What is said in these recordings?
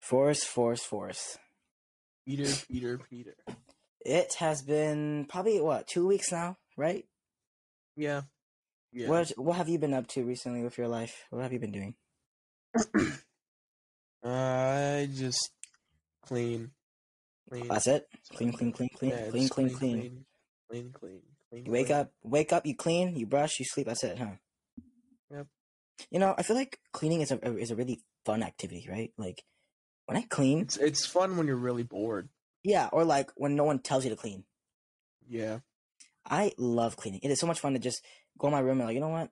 Force, force, force. Peter, Peter, Peter. It has been probably what two weeks now, right? Yeah. Yeah. What What have you been up to recently with your life? What have you been doing? I uh, just clean. Clean. That's it. Clean, clean, clean, clean, Yeah, clean, clean, clean. Clean, clean, clean. clean You wake clean. up, wake up, you clean, you brush, you sleep. That's it, huh? Yep. You know, I feel like cleaning is a is a really fun activity, right? Like when I clean, It's it's fun when you're really bored. yeah, or like when no one tells you to clean. Yeah. I love cleaning. It is so much fun to just go in my room and like, you know what?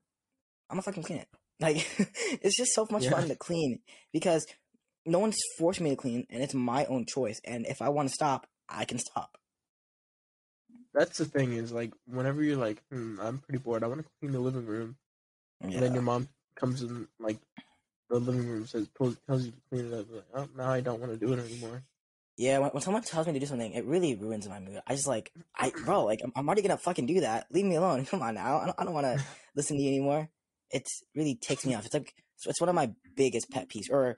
I'm gonna fucking clean it. Like, it's just so much Yeah. fun to clean because no one's forced me to clean, and it's my own choice. And if I want to stop, I can stop. That's the thing is like whenever you're like, hmm, I'm pretty bored. I want to clean the living room, and then your mom comes in like the living room says tells, tells you to clean it up. Like, oh, now I don't want to do it anymore. Yeah, when, when someone tells me to do something, it really ruins my mood. I just like, I bro, like I'm, I'm already gonna fucking do that. Leave me alone. Come on now. I don't, I don't want to listen to you anymore. It really takes me off. It's like it's one of my biggest pet peeves. Or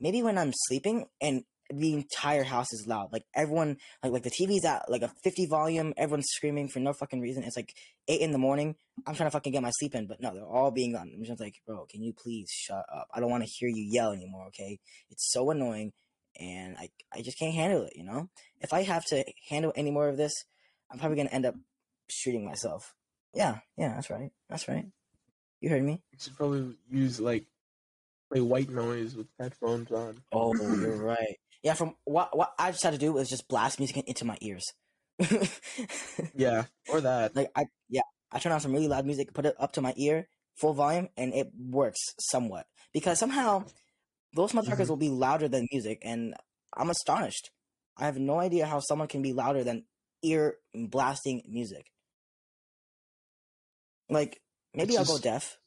maybe when I'm sleeping and the entire house is loud, like everyone, like like the TV's at like a 50 volume. Everyone's screaming for no fucking reason. It's like eight in the morning. I'm trying to fucking get my sleep in, but no, they're all being on. I'm just like, bro, can you please shut up? I don't want to hear you yell anymore. Okay, it's so annoying and I I just can't handle it. You know, if I have to handle any more of this, I'm probably gonna end up shooting myself. Yeah, yeah, that's right, that's right. You heard me. You should probably use like play white noise with headphones on. Oh, you're right. Yeah, from what what I just had to do was just blast music into my ears. Yeah, or that. like I yeah, I turn on some really loud music, put it up to my ear, full volume, and it works somewhat because somehow those motherfuckers Mhm. will be louder than music, and I'm astonished. I have no idea how someone can be louder than ear blasting music. Like maybe It's I'll go deaf,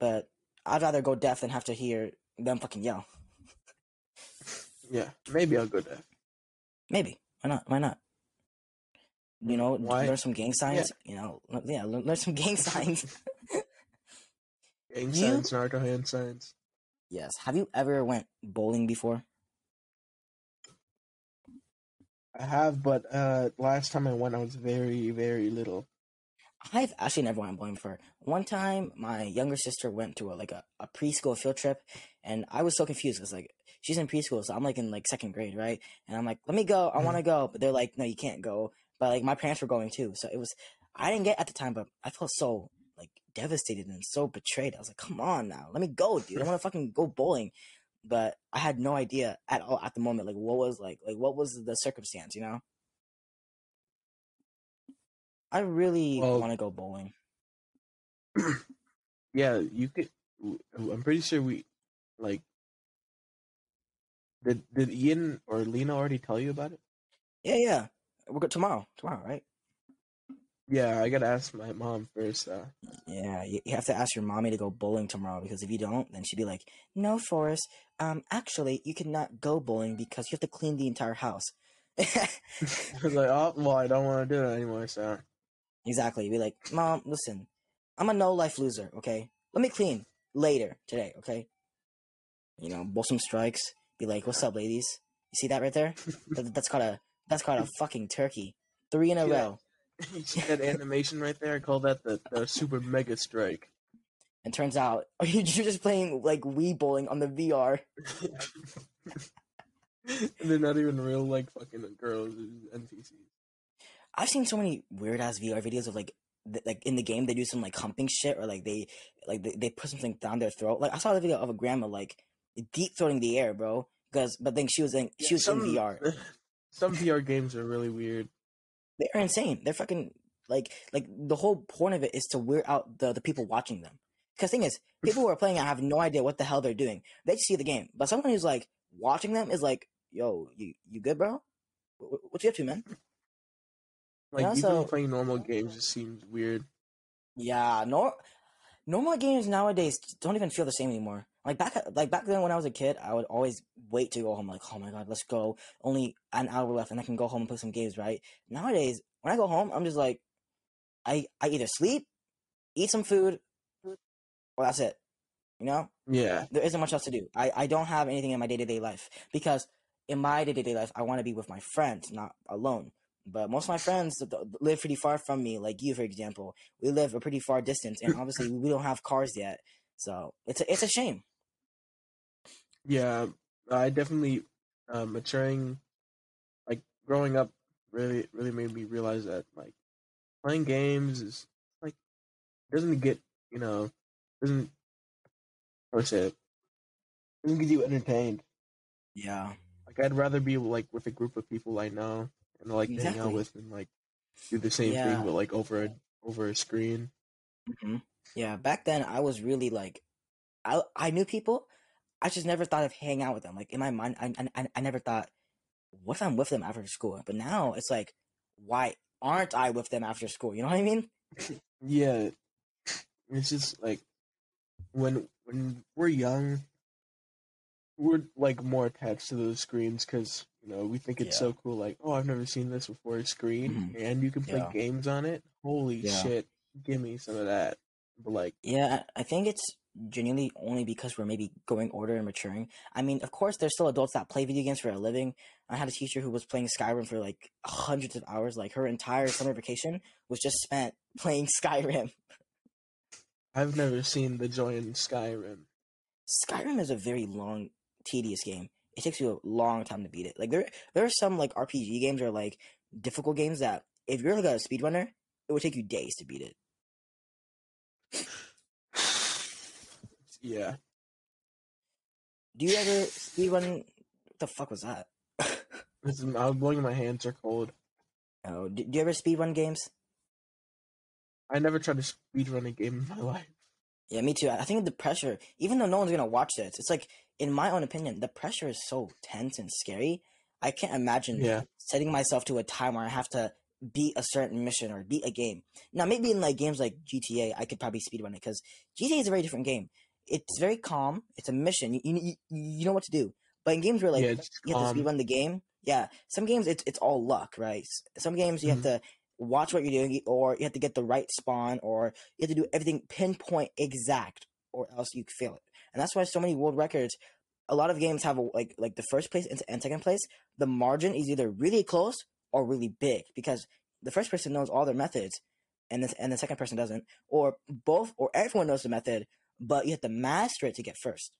but I'd rather go deaf than have to hear them fucking yell. Yeah, maybe I'll go deaf. Maybe why not? Why not? You know, Why? learn some gang signs. You know, yeah, learn, learn some gang signs. Gang You- signs, Naruto hand signs. yes. Have you ever went bowling before? I have, but uh, last time I went, I was very, very little. I've actually never went bowling before. One time, my younger sister went to a, like a, a preschool field trip, and I was so confused because like she's in preschool, so I'm like in like second grade, right? And I'm like, let me go, I Mhm. want to go, but they're like, no, you can't go. But like my parents were going too, so it was I didn't get at the time, but I felt so like devastated and so betrayed. I was like, come on now, let me go, dude. I want to fucking go bowling, but I had no idea at all at the moment, like what was like like what was the circumstance, you know? I really Well- want to go bowling. Yeah, you could. I'm pretty sure we, like, did did Ian or Lena already tell you about it? Yeah, yeah. We're good tomorrow. Tomorrow, right? Yeah, I gotta ask my mom first. Uh, Yeah, you, you have to ask your mommy to go bowling tomorrow because if you don't, then she'd be like, "No, Forrest. Um, actually, you cannot go bowling because you have to clean the entire house." I was like, oh, well, I don't want to do it anymore. So exactly. Be like, "Mom, listen, I'm a no life loser. Okay, let me clean later today. Okay." You know, bowl some strikes. Be like, "What's up, ladies? You see that right there? That, that's called a that's called a fucking turkey. Three in a that? row." you see that animation right there? I call that the, the super mega strike. And turns out you're just playing like Wii bowling on the VR. and they're not even real like fucking girls, NPCs. I've seen so many weird ass VR videos of like th- like in the game they do some like humping shit or like they like they, they put something down their throat. Like I saw the video of a grandma like deep throating the air, bro. Because but then she was in she Yeah, was in VR. Some VR games are really weird. They're insane. They're fucking like like the whole point of it is to weird out the the people watching them. Because thing is, people who are playing it have no idea what the hell they're doing. They just see the game, but someone who's like watching them is like, "Yo, you you good, bro? What, what you up to, man?" Like And even also- playing normal games just seems weird. Yeah, nor normal games nowadays don't even feel the same anymore. Like back like back then when I was a kid, I would always wait to go home. Like, oh my god, let's go. Only an hour left, and I can go home and play some games. Right nowadays, when I go home, I'm just like, I I either sleep, eat some food, or that's it. You know, Yeah. there isn't much else to do. I I don't have anything in my day to day life because in my day to day life, I want to be with my friends, not alone. But most of my friends live pretty far from me, like you, for example. We live a pretty far distance, and obviously we don't have cars yet. So it's a, it's a shame. Yeah. I definitely uh, maturing, like growing up, really really made me realize that like playing games is like doesn't get you know doesn't how say it doesn't get you entertained. Yeah. Like I'd rather be like with a group of people I know and like hang out with and like do the same Yeah. thing but like over a over a screen. hmm Yeah, back then I was really like, I I knew people, I just never thought of hanging out with them. Like in my mind, I I, I never thought, what if I'm with them after school? But now it's like, why aren't I with them after school? You know what I mean? Yeah, it's just like when when we're young, we're like more attached to those screens because you know we think it's Yeah. so cool. Like, oh, I've never seen this before screen, Mhm. and you can play Yeah. games on it. Holy Yeah. shit! Give me some of that. But like, Yeah, I I think it's genuinely only because we're maybe going older and maturing. I mean, of course, there's still adults that play video games for a living. I had a teacher who was playing Skyrim for like hundreds of hours. Like her entire summer vacation was just spent playing Skyrim. I've never seen the joy in Skyrim. Skyrim is a very long, tedious game. It takes you a long time to beat it. Like there, there are some like RPG games or like difficult games that if you're like a speedrunner, it would take you days to beat it. Yeah, Do you ever speedrun? What the fuck was that? is, I'm blowing my hands are cold. oh, do, do you ever speedrun games? I never tried to speedrun a game in my life. Yeah, me too. I I think the pressure, even though no one's gonna watch this, it's like, in my own opinion, the pressure is so tense and scary. I can't imagine Yeah, setting myself to a time where I have to beat a certain mission or beat a game. Now, maybe in like games like GTA, I could probably speedrun it because GTA is a very different game. It's very calm. It's a mission. You, you you know what to do. But in games where like yeah, you have to speedrun the game, yeah, some games it's it's all luck, right? Some games you have mm-hmm. to watch what you're doing, or you have to get the right spawn, or you have to do everything pinpoint exact, or else you fail it. And that's why so many world records. A lot of games have a, like like the first place and, and second place. The margin is either really close or really big because the first person knows all their methods, and the and the second person doesn't, or both, or everyone knows the method, but you have to master it to get first.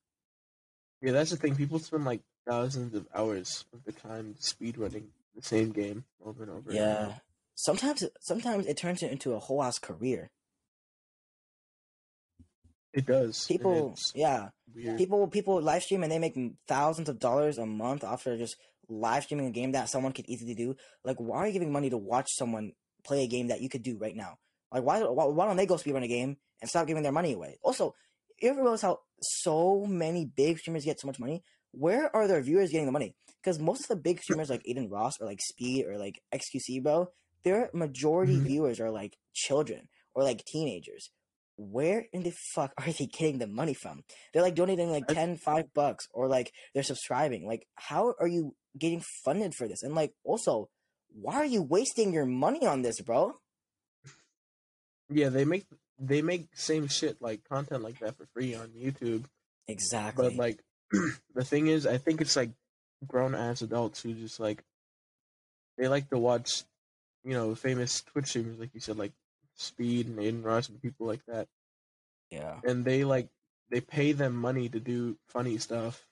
Yeah, that's the thing. People spend like thousands of hours of the time speedrunning the same game over and over. Yeah. Sometimes sometimes it turns it into a whole ass career. It does. People, it's yeah, weird. people people live stream and they make thousands of dollars a month after just live streaming a game that someone could easily do. Like, why are you giving money to watch someone play a game that you could do right now? Like, why why, why don't they go speedrun a game and stop giving their money away? Also, you ever realize how so many big streamers get so much money? Where are their viewers getting the money? Because most of the big streamers like Adin Ross or like Speed or like XQC, bro, their majority Mhm. viewers are like children or like teenagers. Where in the fuck are they getting the money from? They're like donating like I- 10, 5 bucks or like they're subscribing. Like, how are you getting funded for this? And like, also, why are you wasting your money on this, bro? Yeah, they make they make same shit like content like that for free on YouTube. Exactly. But like the thing is, I think it's like grown ass adults who just like they like to watch, you know, famous Twitch streamers like you said, like Speed and Adin Ross and people like that, yeah. and they like they pay them money to do funny stuff.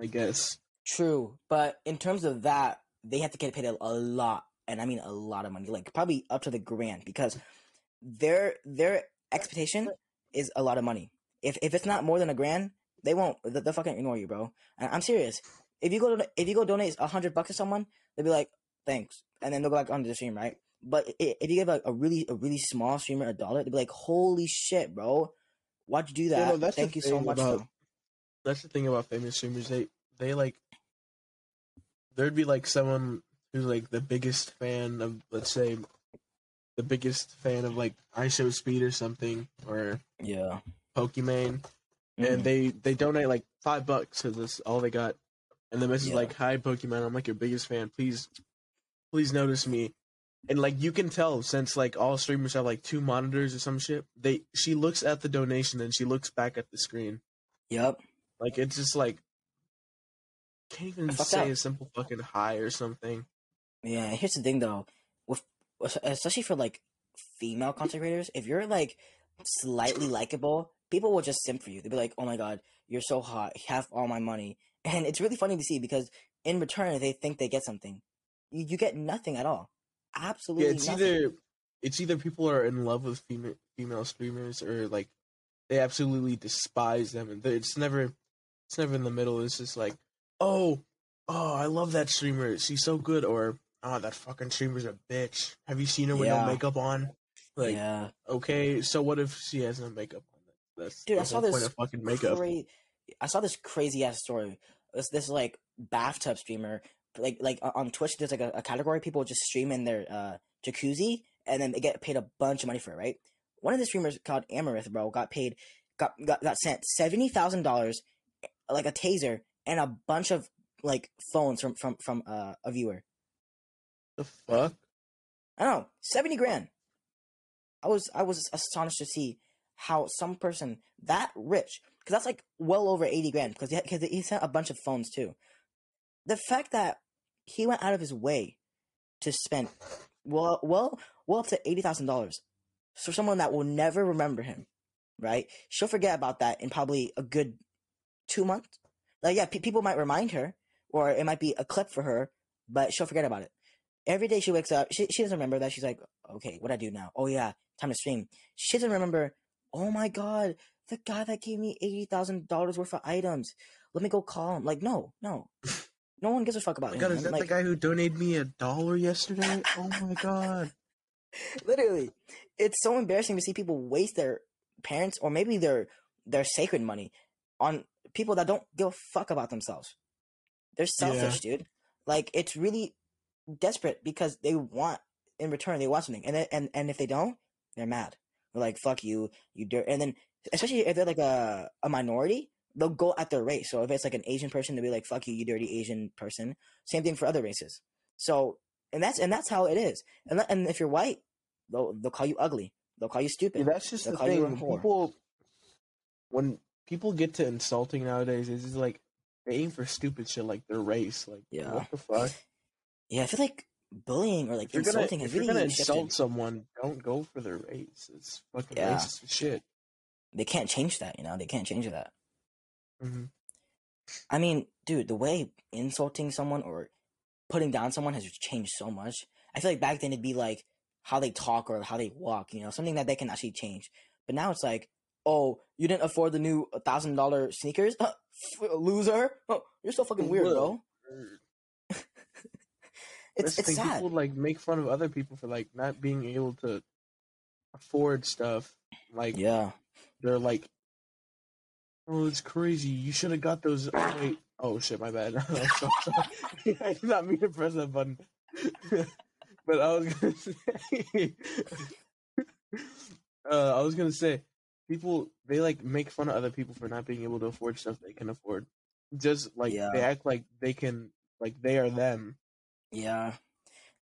I guess. True, but in terms of that, they have to get paid a, a lot, and I mean a lot of money, like probably up to the grand, because their their expectation is a lot of money. If if it's not more than a grand, they won't. they- They'll fucking ignore you, bro. And I'm serious. If you go to if you go donate a hundred bucks to someone, they'll be like, thanks, and then they'll go back onto the stream, right? But if you give like a really a really small streamer a dollar, they'd be like, holy shit, bro, why'd you do Yeah, that? no, Thank you so much. about- bro." That's the thing about famous streamers. They they like there'd be like someone who's like the biggest fan of let's say the biggest fan of like IShowSpeed or something or Yeah, Pokimane and Mm. they they donate like five bucks because that's all they got. And the message is like, "Hi Pokimane, I'm like your biggest fan. Please, please notice me." And like you can tell since like all streamers have like two monitors or some shit. They she looks at the donation and she looks back at the screen. Yep. Like it's just like can't even say up. a simple fucking hi or something. Yeah, here's the thing though, with especially for like female content creators, if you're like slightly likable, people will just simp for you. They'll be like, "Oh my god, you're so hot, have all my money," and it's really funny to see because in return they think they get something. You, you get nothing at all. Absolutely Yeah, it's nothing. either it's either people are in love with female female streamers or like they absolutely despise them, and it's never it's never in the middle. It's just like, oh, oh, I love that streamer. She's so good, or oh, that fucking streamer's a bitch. Have you seen her with Yeah. no makeup on? Like, yeah, okay, so what if she has no makeup on? That's Dude, I saw this of fucking makeup. cra- I saw this crazy ass story. This this like bathtub streamer, like like on Twitch. There's like a, a category people just stream in their uh, jacuzzi, and then they get paid a bunch of money for it. Right? One of the streamers called Amouranth, bro, got paid, got got, got sent seventy thousand dollars, like a taser, and a bunch of like phones from from from uh, a viewer. The fuck? I don't know, seventy grand. I was I was astonished to see how some person that rich, because that's like well over eighty grand, because he, 'cause he sent a bunch of phones too. The fact that he went out of his way to spend well well well up to eighty thousand dollars for someone that will never remember him, right? She'll forget about that in probably a good two months. Like yeah, pe- people might remind her, or it might be a clip for her, but she'll forget about it every day she wakes up, she, she doesn't remember that. She's like, okay, what I do now? Oh yeah, time to stream. She doesn't remember. Oh my god, the guy that gave me eighty thousand dollars worth of items. Let me go call him. Like, no, no, no one gives a fuck Oh about my him. god, is that like, the guy who donated me a dollar yesterday? Oh my god. literally, it's so embarrassing to see people waste their parents or maybe their their sacred money on people that don't give a fuck about themselves. They're selfish, dude. Like it's really desperate because they want in return they want something, and then, and and if they don't, they're mad. They're like, "Fuck you, you dirt." And then especially if they're like a a minority, they'll go at their race. So if it's like an Asian person, they'll be like, "Fuck you, you dirty Asian person." Same thing for other races. So and that's and that's how it is. And and if you're white, they'll they'll call you ugly. They'll call you stupid. Yeah, that's just They'll the thing. a. People, when people get to insulting nowadays, it's just like they aim for stupid shit like their race. Like, Yeah. what the fuck? Yeah, I feel like bullying or like If you're gonna, insulting if you're really gonna shifted. insult someone, don't go for their race. It's fucking Yeah. racist shit. They can't change that, you know. They can't change that. Hmm I mean, dude, the way insulting someone or putting down someone has changed so much. I feel like back then it'd be like how they talk or how they walk, you know, something that they can actually change. But now it's like, oh, you didn't afford the new thousand dollar sneakers, loser. Oh, you're so fucking weird, bro. It's it's thing. sad. People like make fun of other people for like not being able to afford stuff. Like Yeah, they're like, "Oh, it's crazy. You should have got those." Oh, wait. Oh shit, my bad. I'm so sorry. I did not mean to press that button. but I was gonna say, uh, I was gonna say, people they like make fun of other people for not being able to afford stuff they can afford. Just like Yeah. they act like they can, like they are them. yeah,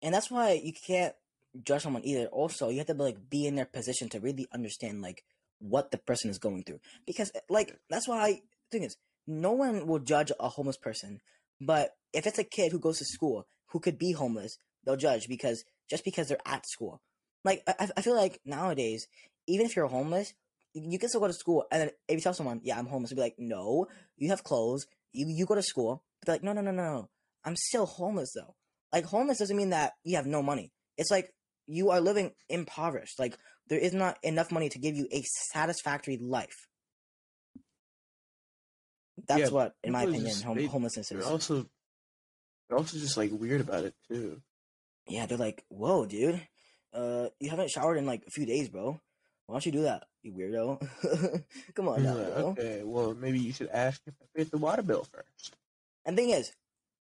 and that's why you can't judge someone either. Also, you have to like be in their position to really understand like what the person is going through. Because eh, like that's why I thing is, no one will judge a homeless person. But if it's a kid who goes to school who could be homeless, they'll judge because just because they're at school. Like I, I feel like nowadays, even if you're homeless, you can still go to school. And then if you tell someone, "Yeah, I'm homeless," they'll be like, "No, you have clothes. You you go to school." But they're like, "No, no, no, no, no. I'm still homeless though. Like homeless doesn't mean that you have no money. It's like you are living impoverished. Like there is not enough money to give you a satisfactory life. That's Yeah, what, in my opinion, just- hom- they- homelessness is. also, they're also just like weird about it too. Yeah, they're like, "Whoa, dude, uh, you haven't showered in like a few days, bro. Why don't you do that, you weirdo? Come on now, like, bro." okay, well maybe you should ask if I paid the water bill first. And thing is,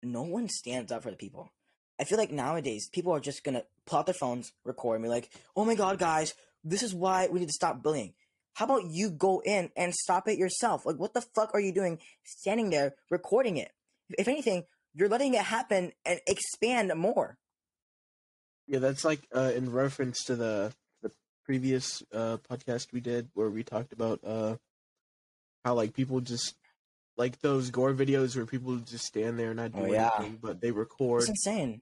no one stands up for the people. I feel like nowadays people are just gonna pull out their phones, record, and be like, "Oh my god, guys, this is why we need to stop bullying." How about you go in and stop it yourself? Like, what the fuck are you doing standing there recording it? If anything, you're letting it happen and expand more. Yeah, that's like uh, in reference to the the previous uh, podcast we did where we talked about uh, how like people just like those gore videos where people just stand there and not do Oh, yeah. anything, but they record. It's insane.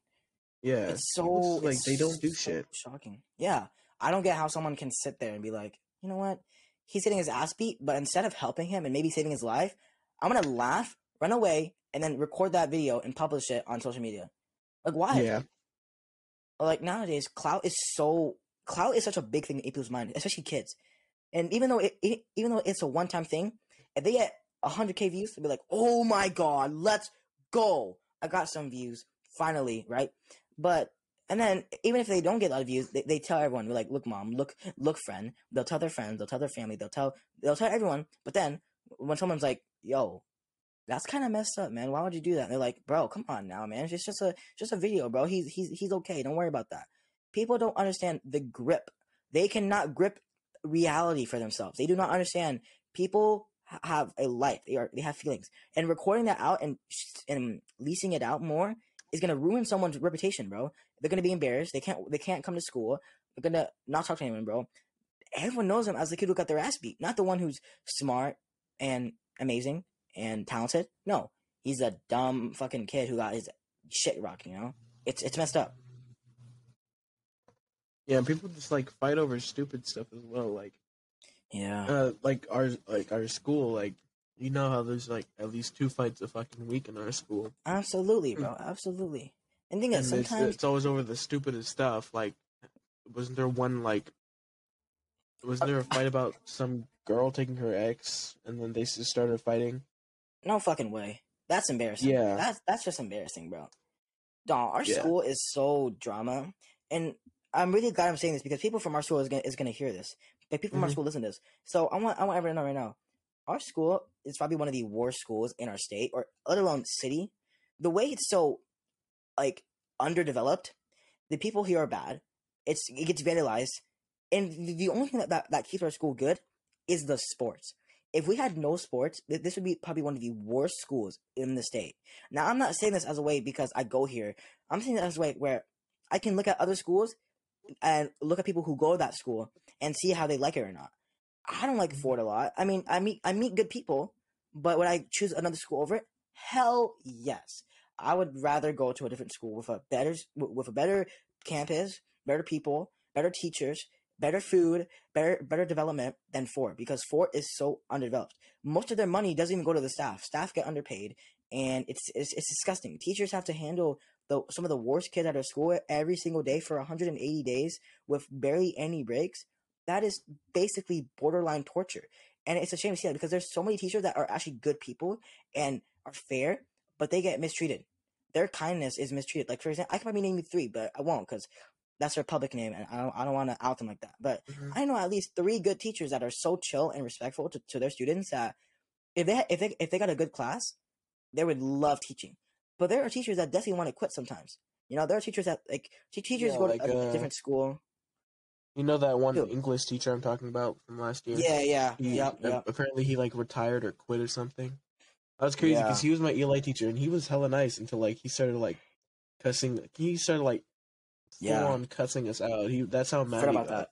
Yeah, It's so like it's they don't do so shit. Shocking. Yeah, I don't get how someone can sit there and be like, you know what? He's getting his ass beat, but instead of helping him and maybe saving his life, I'm gonna laugh, run away, and then record that video and publish it on social media. Like why? Yeah, Like nowadays, clout is so clout is such a big thing in people's mind, especially kids. And even though it, it even though it's a one time thing, if they get hundred k views, they'll be like, "Oh my god, let's go! I got some views finally, right?" But and then even if they don't get a lot of views, they, they tell everyone, "We're like, look, mom, look, look, friend." They'll tell their friends, they'll tell their family, they'll tell they'll tell everyone. But then when someone's like, "Yo," that's kind of messed up, man. Why would you do that? And they're like, bro, come on now, man. It's just a just a video, bro. He's he's he's okay. Don't worry about that. People don't understand the grip. They cannot grip reality for themselves. They do not understand. People have a life. They are they have feelings, and recording that out and and leasing it out more is gonna ruin someone's reputation, bro. They're gonna be embarrassed. They can't they can't come to school. They're gonna not talk to anyone, bro. Everyone knows them as the kid who got their ass beat, not the one who's smart and amazing and talented. No, he's a dumb fucking kid who got his shit rocked. You know, it's it's messed up. yeah. People just like fight over stupid stuff as well. Like, Yeah, uh, like our like our school. Like, you know how there's like at least two fights a fucking week in our school. absolutely, bro, absolutely. And thing is, sometimes it's always over the stupidest stuff. Like, wasn't there one like, wasn't there a fight about some girl taking her ex, and then they just started fighting? no fucking way. That's embarrassing. Yeah. that's that's just embarrassing, bro. Dog, our Yeah. school is so drama, and I'm really glad I'm saying this because people from our school is gonna is gonna hear this. Like people from our Mhm. school listen to this. So I want I want everyone to know right now. Our school is probably one of the worst schools in our state, or let alone city. The way it's so like underdeveloped, the people here are bad. It's it gets vandalized, and the- only thing that, that, that keeps our school good is the sports. If we had no sports, th- this would be probably one of the worst schools in the state. Now, I'm not saying this as a way because I go here. I'm saying it as a way where I can look at other schools and look at people who go to that school and see how they like it or not. I don't like Ford a lot. I mean, I meet I meet good people, but would I choose another school over it? Hell yes. I would rather go to a different school with a better with a better campus, better people, better teachers, better food, better better development than Ford because Ford is so underdeveloped. Most of their money doesn't even go to the staff. Staff get underpaid, and it's it's, it's disgusting. Teachers have to handle the some of the worst kids at their school every single day for 180 days with barely any breaks. That is basically borderline torture, and it's a shame to see that because there's so many teachers that are actually good people and are fair, but they get mistreated. Their kindness is mistreated. Like for example, I can probably name you three, but I won't because that's their public name, and I don't I don't want to out them like that. But Mhm. I know at least three good teachers that are so chill and respectful to, to their students that if they if they if they got a good class, they would love teaching. But there are teachers that definitely want to quit sometimes. You know, there are teachers that like te- teachers Yeah, go like, to a uh, different school. You know that one Dude. English teacher I'm talking about from last year? Yeah, yeah, He, yep, uh, yep. Apparently, he like retired or quit or something. That was crazy Yeah. because he was my ELA teacher and he was hella nice until like he started like cussing. He started like full Yeah. on cussing us out. He that's how mad Forgot about got. that.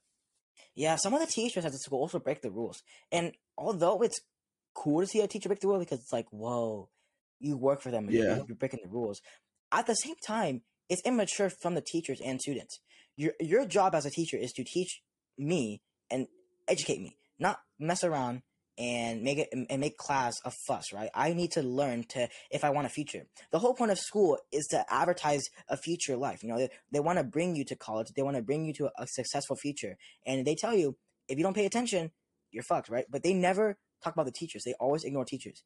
Yeah, some of the teachers at the school also break the rules. And although it's cool to see a teacher break the rule because it's like, whoa, you work for them and Yeah. you're breaking the rules. At the same time, it's immature from the teachers and students. Your your job as a teacher is to teach me and educate me, not mess around and make it and make class a fuss, right? I need to learn to if I want a future. The whole point of school is to advertise a future life. You know, they, they want to bring you to college, they want to bring you to a, a successful future, and they tell you if you don't pay attention, you're fucked, right? But they never talk about the teachers. They always ignore teachers.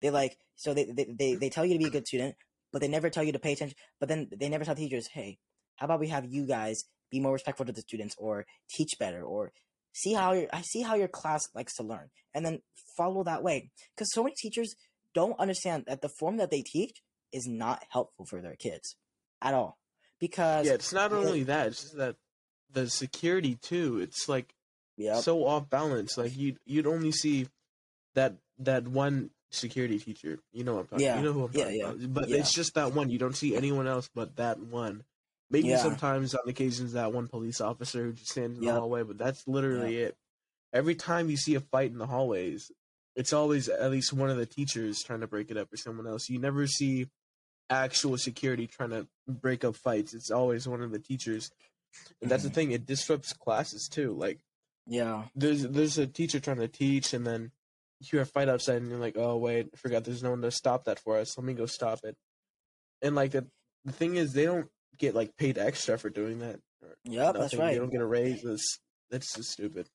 They like so they they, they, they tell you to be a good student, but they never tell you to pay attention. But then they never tell teachers, hey, how about we have you guys be more respectful to the students or teach better or see how your I see how your class likes to learn and then follow that way. Because so many teachers don't understand that the form that they teach is not helpful for their kids at all. Because Yeah, it's not only that; it's just that the security too. It's like Yep. so off balance. Like you you'd only see that that one security teacher. You know what I'm talking. Yeah. You know who I'm Yeah, talking yeah. about. But Yeah. it's just that one. You don't see anyone else but that one. Maybe Yeah. sometimes on occasions that one police officer who just stands in the hallway, but that's literally it. Every time you see a fight in the hallways, it's always at least one of the teachers trying to break it up or someone else. You never see actual security trying to break up fights. It's always one of the teachers. And that's the Mhm. thing, it disrupts classes too. Like Yeah. there's there's a teacher trying to teach and then you hear a fight outside and you're like, Oh wait, I forgot there's no one to stop that for us. Let me go stop it. And like the the thing is they don't get like paid extra for doing that. Yep. That's right. They don't get a raise. That's that's just stupid.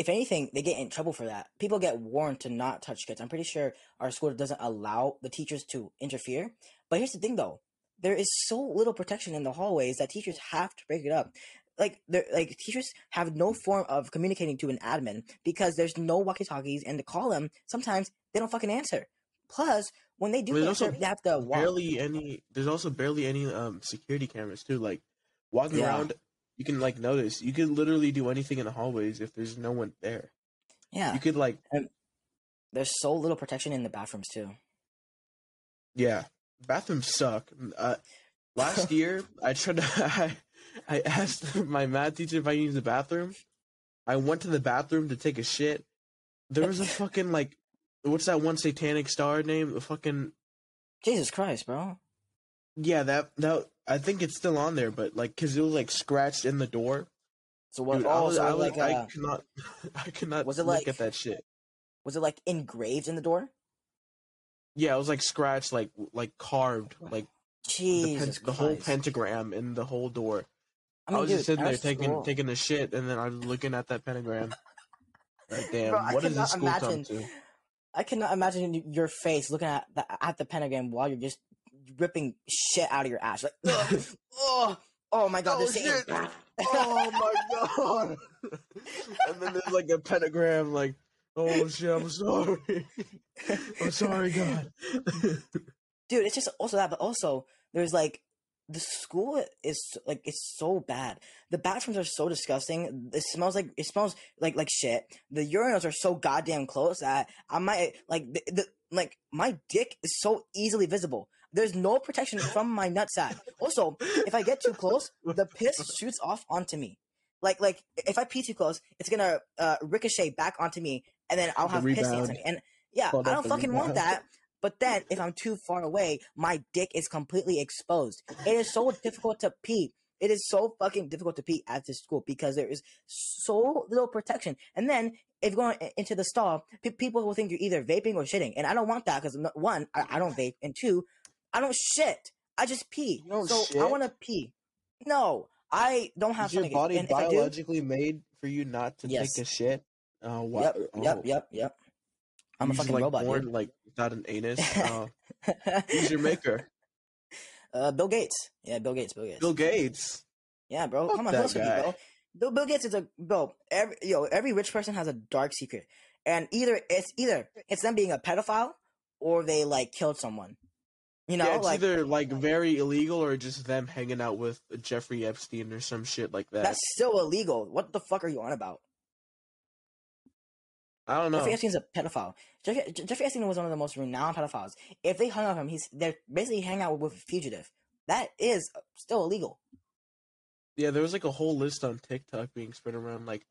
if anything, they get in trouble for that. People get warned to not touch kids. I'm pretty sure our school doesn't allow the teachers to interfere. But here's the thing, though: there is so little protection in the hallways that teachers have to break it up. Like, they're like teachers have no form of communicating to an admin because there's no walkie-talkies, and to call them, sometimes they don't fucking answer. Plus, when they do There's also have to walk. Barely any there's also barely any um security cameras too. Like walking Yeah. around you can like notice you can literally do anything in the hallways if there's no one there. Yeah, You could like there's so little protection in the bathrooms too. Yeah, bathrooms suck. Uh, last year, I tried to. I, I asked my math teacher if I could use the bathroom. I went to the bathroom to take a shit. There was a fucking like, what's that one satanic star name? The fucking Jesus Christ, bro. yeah, that that I think it's still on there, but like, cause it was like scratched in the door. So what? Dude, I oh, was, so I like, I uh, could not, I could not was it look like- at that shit. was it like engraved in the door? Yeah, it was like scratched, like like carved, like the, Jesus pen- the whole pentagram in the whole door. I I, was dude, just sitting there taking school- taking a shit, and then I was looking at that pentagram. Like, damn, Bro, I what does this cannot school imagine- come to? I cannot imagine your face looking at the at the pentagram while you're just ripping shit out of your ass. Like, ugh, oh, oh my god, Oh, this shit. oh my god! and then there's like a pentagram, like, oh shit, I'm sorry, I'm sorry, God. dude it's just also that but also there's like the school is like it's so bad. The bathrooms are so disgusting. It smells like it smells like like shit. The urinals are so goddamn close that i might like the, the like my dick is so easily visible. There's no protection from my nutsack. Also if i get too close the piss shoots off onto me. Like like if i pee too close it's gonna uh, ricochet back onto me and then i'll The have piss on rebound. me. And yeah i don't the fucking want that but mm. then, if I'm too far away, my dick is completely exposed. It is so difficult to pee. It is so fucking difficult to pee at this school because there is so little protection. And then, if you're going into the stall, pe- people will think you're either vaping or shitting. And I don't want that because, one, I, I don't vape. And two, I don't shit. I just pee. So I want to pee. No, I don't have Is your body I do, biologically made for you not to Yes. take a shit? Uh, oh, wow. yep, yep, Oh. yep, yep. I'm a fucking like, robot, born, dude. like without an anus. Oh. Who's your maker? uh, Bill Gates. Yeah, Bill Gates. Bill Gates. Bill Gates. Yeah, bro. Fuck Come on, that who else would be, guy. bro? Bill, Bill Gates is a bro. Every yo, every rich person has a dark secret, and either it's either it's them being a pedophile or they like killed someone. You know, yeah, it's like either like very illegal or just them hanging out with Jeffrey Epstein or some shit like that. that's still illegal. What the fuck are you on about? I don't know. Jeffrey Epstein's a pedophile. Jeffrey, Jeffrey Epstein was one of the most renowned pedophiles. If they hung out with him, he's they're basically hanging out with a fugitive. That is still illegal. Yeah, there was like a whole list on TikTok being spread around, like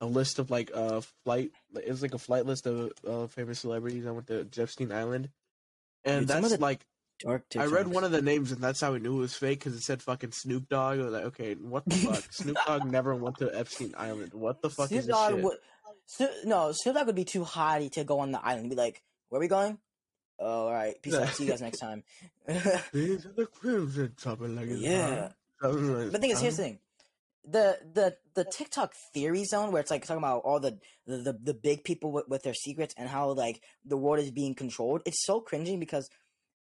a list of like uh flight. It was like a flight list of uh, famous celebrities. I went to Epstein Island, and Dude, that's like Dark. I read one of the names, and that's how I knew it was fake because it said fucking Snoop Dogg. I was like, okay, what the fuck? Snoop Dogg never went to Epstein Island. What the fuck Snoop is this Dogg shit? would Snoop, no Snoop Dogg would be too haughty to go on the island. Be like, where are we going? Oh, all right. Peace out. See you guys next time. These are the crimson trouble like Yeah. Like But the thing is, here's the thing: the the the TikTok theory zone, where it's like talking about all the the, the, the big people with, with their secrets and how like the world is being controlled. It's so cringy because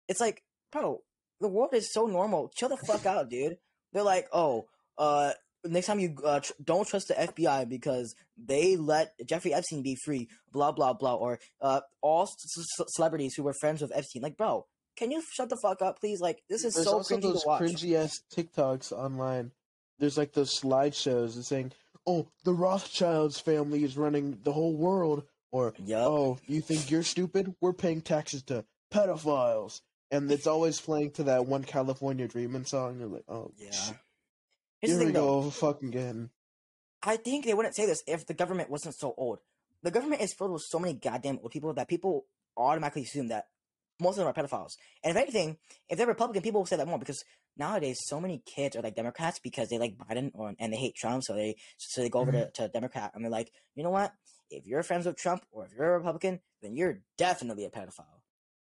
it's like, bro, the world is so normal. Chill the fuck out, dude. They're like, oh, uh. Next time you uh, tr- don't trust the FBI because they let Jeffrey Epstein be free, blah blah blah, or uh, all c- c- celebrities who were friends with Epstein. Like, bro, can you shut the fuck up, please? Like, this is There's so also cringy those to watch. cringy ass TikToks online. There's like those slideshows and saying, oh, the Rothschilds family is running the whole world, or Yup. oh, you think you're stupid? We're paying taxes to pedophiles, and it's always playing to that one California Dreamin' song. You're like, oh, Yeah. sh- Here's here the we thing, though. go, fucking again. I think they wouldn't say this if the government wasn't so old. The government is filled with so many goddamn old people that people automatically assume that most of them are pedophiles. And if anything, if they're Republican, people will say that more because nowadays so many kids are like Democrats because they like Biden or and they hate Trump, so they so they go over to, mm-hmm. to Democrat and they're like, you know what? If you're friends with Trump or if you're a Republican, then you're definitely a pedophile.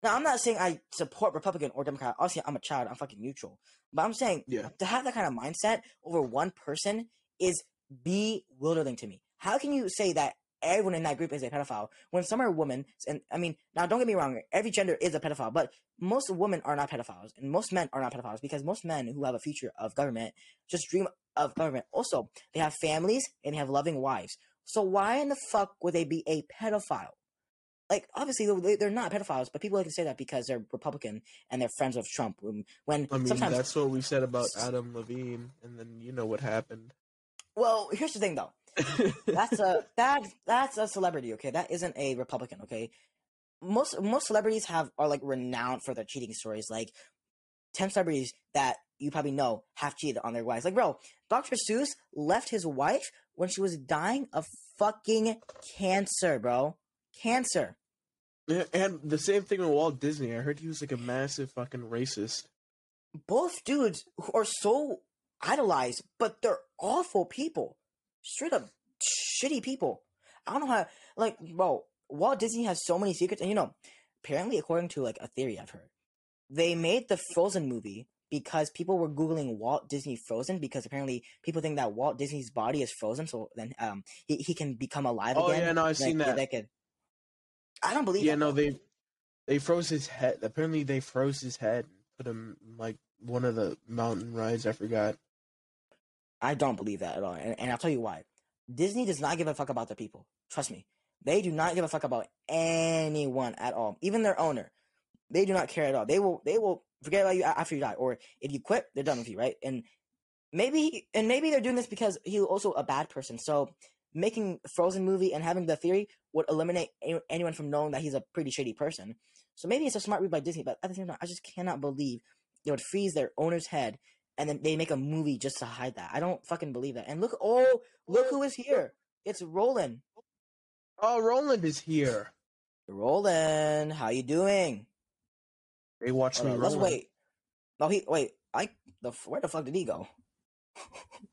Now I'm not saying I support Republican or Democrat. Obviously, I'm a child. I'm fucking neutral. But I'm saying Yeah. to have that kind of mindset over one person is bewildering to me. How can you say that everyone in that group is a pedophile when some are women? And I mean, now don't get me wrong, every gender is a pedophile, but most women are not pedophiles, and most men are not pedophiles because most men who have a future of government just dream of government. Also, they have families and they have loving wives. So why in the fuck would they be a pedophile? Like obviously they- they're not pedophiles, but people like to say that because they're Republican and they're friends with Trump. When, when I mean, sometimes that's what we said about Adam Levine, and then you know what happened. Well, here's the thing though. That's a that that's a celebrity, okay? That isn't a Republican, okay? Most most celebrities have are like renowned for their cheating stories. Like ten celebrities that you probably know have cheated on their wives. Like, bro, Dr. Seuss left his wife when she was dying of fucking cancer, bro. Cancer. Yeah, and the same thing with Walt Disney. I heard he was like a massive fucking racist. Both dudes are so idolized, but they're awful people. Straight up shitty people. I don't know how like bro, Walt Disney has so many secrets and you know, apparently according to like a theory I've heard, they made the Frozen movie because people were googling Walt Disney Frozen because apparently people think that Walt Disney's body is frozen so then um he, he can become alive Oh, again. Oh yeah, no, I've Like, seen that. they could I don't believe Yeah, no, they they froze his head. Apparently, they froze his head and put him like one of the mountain rides. I forgot. I don't believe that at all. And, and I'll tell you why. Disney does not give a fuck about their people. Trust me. They do not give a fuck about anyone at all. Even their owner. They do not care at all. They will they will forget about you after you die. Or if you quit, they're done with you, right? And maybe and maybe they're doing this because he's also a bad person. So making Frozen movie and having the theory would eliminate any- anyone from knowing that he's a pretty shady person. So maybe it's a smart move by Disney, but at the same time, I just cannot believe they would freeze their owner's head and then they make a movie just to hide that. I don't fucking believe that. And look, oh, look who is here. It's Roland. Oh, Roland is here. Roland, how you doing? They watched me. let's Roland. wait. No, he wait. I the where the fuck did he go?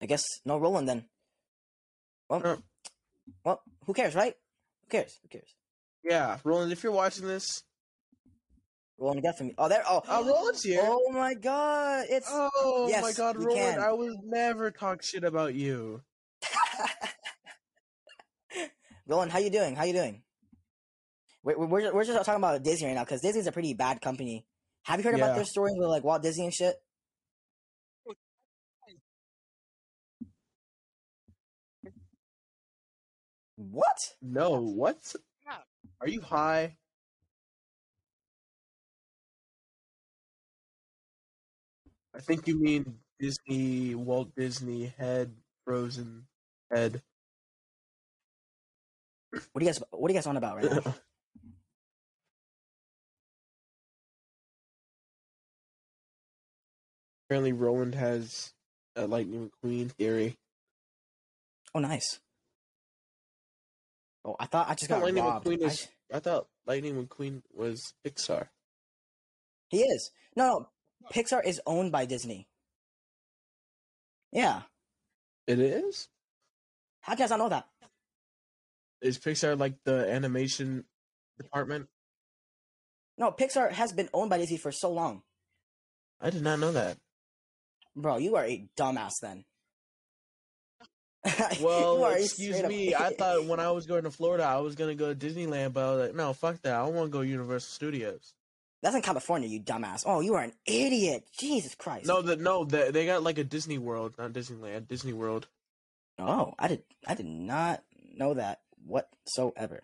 I guess no Roland then. Well, Uh. well, who cares, right? Who cares? Who cares? Yeah, Roland. If you're watching this, Roland, get from me. Oh, there. Oh, oh, Roland's here. Oh my God! It's Oh my God, Roland! can. I would never talk shit about you. Roland. How you doing? How you doing? We're we're, we're just talking about Disney right now because Disney's a pretty bad company. Have you heard about Yeah. their stories with like Walt Disney and shit? What? No, what? Yeah. Are you high? I think you mean Disney, Walt Disney head, Frozen head. What do you guys? What are you guys on about right now? Apparently, Roland has a Lightning McQueen theory. Oh, nice. Oh, I thought I just I thought got Lightning robbed. McQueen I- was. I thought Lightning McQueen was Pixar. he is. No, no. Pixar is owned by Disney. Yeah. It is. How do I not know that? Is Pixar like the animation department? No, Pixar has been owned by Disney for so long. I did not know that. Bro, you are a dumbass then. Well, excuse me. I thought when I was going to Florida, I was gonna go to Disneyland, but I was like, no, fuck that. I want to go Universal Studios. That's in California, you dumbass. Oh, you are an idiot. Jesus Christ. No, that no, they, they got like a Disney World, not Disneyland, Disney World. Oh, I did I did not know that whatsoever.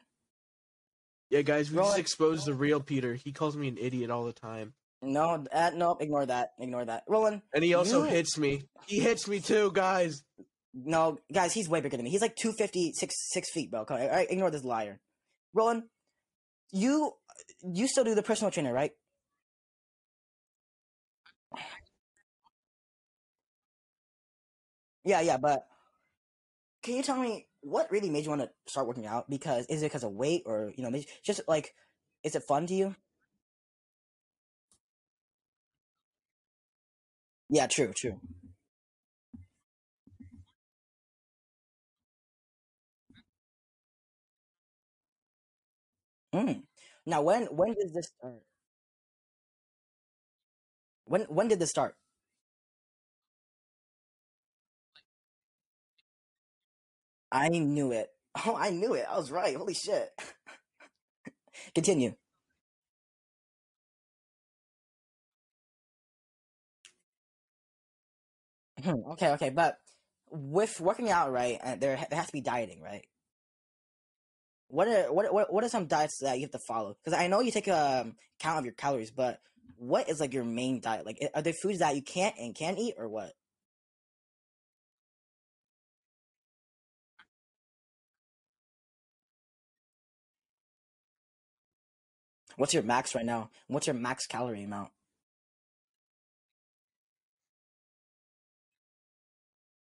Yeah, guys, we just Right. exposed the real Peter. He calls me an idiot all the time. No, uh, nope. Ignore that. Ignore that. Roland. And he also you- hits me. He hits me too, guys. No, guys, he's way bigger than me. He's like 250, six, six feet, bro. All right, ignore this liar. Roland, you you still do the personal trainer, right? Yeah, yeah, but can you tell me what really made you want to start working out? Because is it because of weight or you know, just like is it fun to you? Yeah, true, true. Mm. Now, when when did this start? When when did this start? I knew it. Oh, I knew it. I was right. Holy shit. Continue. Hmm, okay, okay, but with working out, right? Uh, there, there has to be dieting, right? What are what what what are some diets that you have to follow? Because I know you take a um, count of your calories, but what is like your main diet? Like, are there foods that you can't and can eat, or what? What's your max right now? What's your max calorie amount?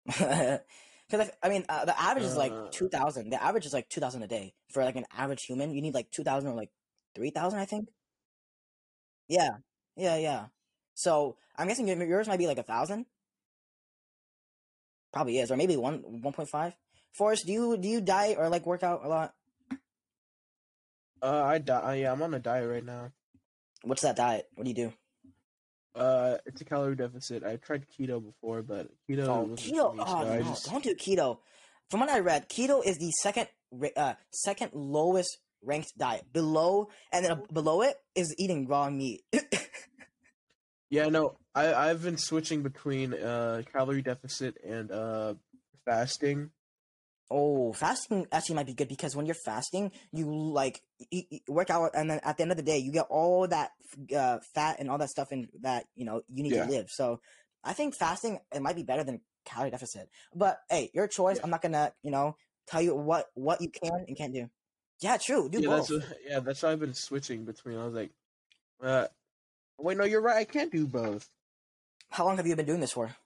Because I, I mean, uh, the average is like Uh, two thousand. The average is like two thousand a day for like an average human. You need like two thousand or like three thousand, I think. Yeah, yeah, yeah. So I'm guessing yours might be like a thousand. Probably is, or maybe one one point five. Forrest, do you do you diet or like work out a lot? uh, I die. Yeah, I'm on a diet right now. What's that diet? What do you do? Uh, it's a calorie deficit. I tried keto before, but keto Oh, keto. me, Oh so I no, just don't do keto. From what I read, keto is the second uh second lowest ranked diet. Below and then below it is eating raw meat. yeah, no. I I've been switching between uh calorie deficit and uh fasting. Oh, fasting actually might be good because when you're fasting, you like eat, eat- work out, and then at the end of the day, you get all that uh, fat and all that stuff in that you know you need Yeah. to live. So I think fasting it might be better than calorie deficit. But hey, your choice. Yeah. I'm not gonna you know tell you what what you can and can't do. Yeah, true. Do yeah, both. that's yeah, that's why I've been switching between. I was like, uh, wait, no, you're right. I can't do both. How long have you been doing this for?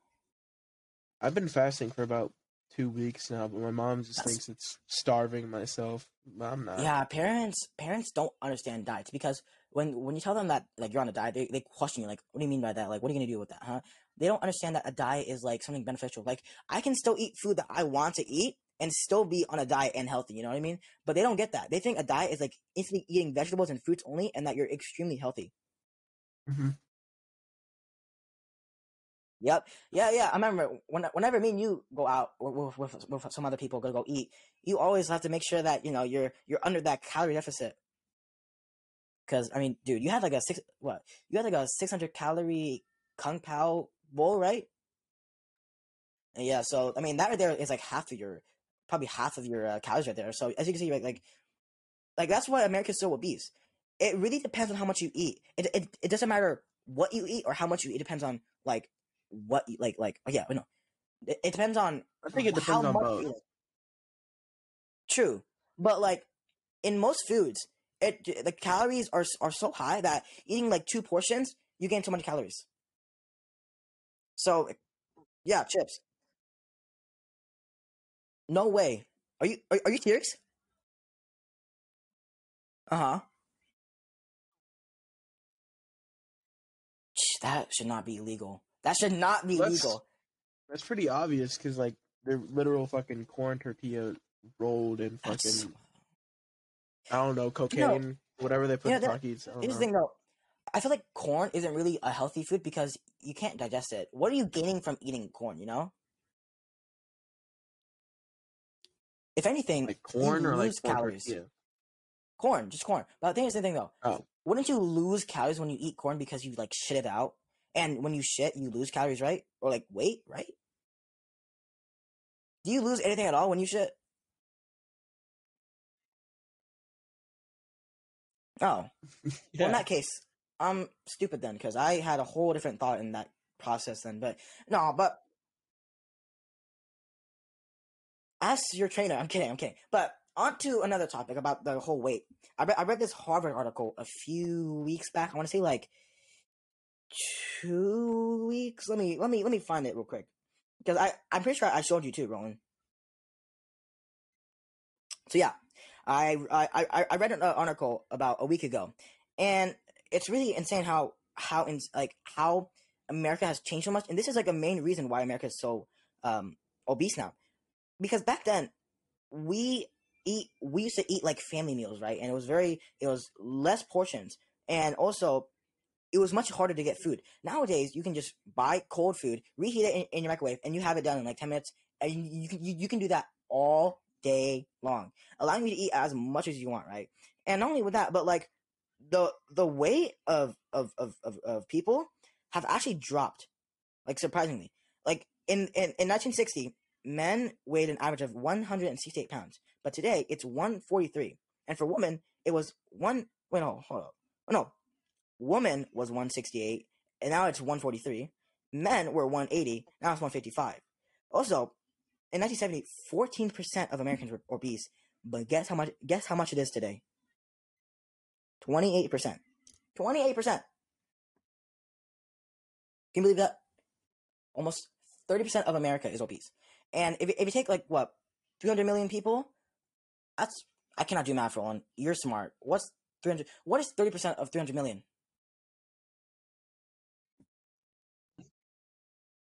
I've been fasting for about two weeks now, but my mom just That's- thinks it's starving myself. But I'm not. Yeah, parents parents don't understand diets because when when you tell them that like you're on a diet, they, they question you like, what do you mean by that? Like, what are you gonna do with that, huh? They don't understand that a diet is like something beneficial. Like, I can still eat food that I want to eat and still be on a diet and healthy. You know what I mean? But they don't get that. They think a diet is like instantly eating vegetables and fruits only, and that you're extremely healthy. Mhm. Yep. Yeah, yeah. I remember when, whenever me and you go out with, with, with some other people go go eat, you always have to make sure that you know you're you're under that calorie deficit. Because I mean, dude, you had like a six what? You had like a six hundred calorie kung pao bowl, right? And yeah. So I mean, that right there is like half of your, probably half of your uh, calories right there. So as you can see, like like like that's why America's so obese. It really depends on how much you eat. It it, it doesn't matter what you eat or how much you eat. It depends on like what you like like oh yeah no it, it depends on I think it how depends on much both. you true but like in most foods it the calories are are so high that eating like two portions you gain so many calories. So yeah chips. No way. Are you are, are you serious? Uh-huh. That should not be illegal that should not be Let's- legal That's pretty obvious because like they're literal fucking corn tortilla rolled in fucking That's, I don't know cocaine, whatever they put you in know, that- Takis. Here's the know. thing though. I feel like corn isn't really a healthy food because you can't digest it. What are you gaining from eating corn, you know? If anything, Like corn you or like corn calories. tortilla. Corn, just corn. But I think it's the thing though. Oh. Wouldn't you lose calories when you eat corn because you like shit it out? And when you shit, you lose calories, right? Or like weight, right? Do you lose anything at all when you shit? Oh, well, in that case, I'm stupid then because I had a whole different thought in that process then. But no, but ask your trainer. I'm kidding. I'm kidding. But on to another topic about the whole weight. I read, I read this Harvard article a few weeks back. I want to say like two weeks. Let me let me let me find it real quick because I I'm pretty sure I showed you too, Roland. So yeah, I I I, I read an article about a week ago, and it's really insane how how in like how America has changed so much, and this is like a main reason why America is so um obese now, because back then we eat we used to eat like family meals, right? And it was very it was less portions, and also it was much harder to get food. Nowadays, you can just buy cold food, reheat it in, in your microwave, and you have it done in like ten minutes, and you, you can you, you can do that all day long, allowing you to eat as much as you want, right? And not only with that, but like the the weight of of of of, of people have actually dropped, like surprisingly. Like in, in in 1960, men weighed an average of 168 pounds, but today it's 143, and for women it was one. Wait, no, hold up. No, woman was 168, and now it's 143. Men were 180, now it's 155. Also, in 1970, 14% of Americans were obese, but guess how much? Guess how much it is today? 28%. 28%. Can you believe that? Almost 30% of America is obese. And if, if you take like what, 300 million people, that's, I cannot do math for one. You're smart. What's 300? What is 30% of 300 million?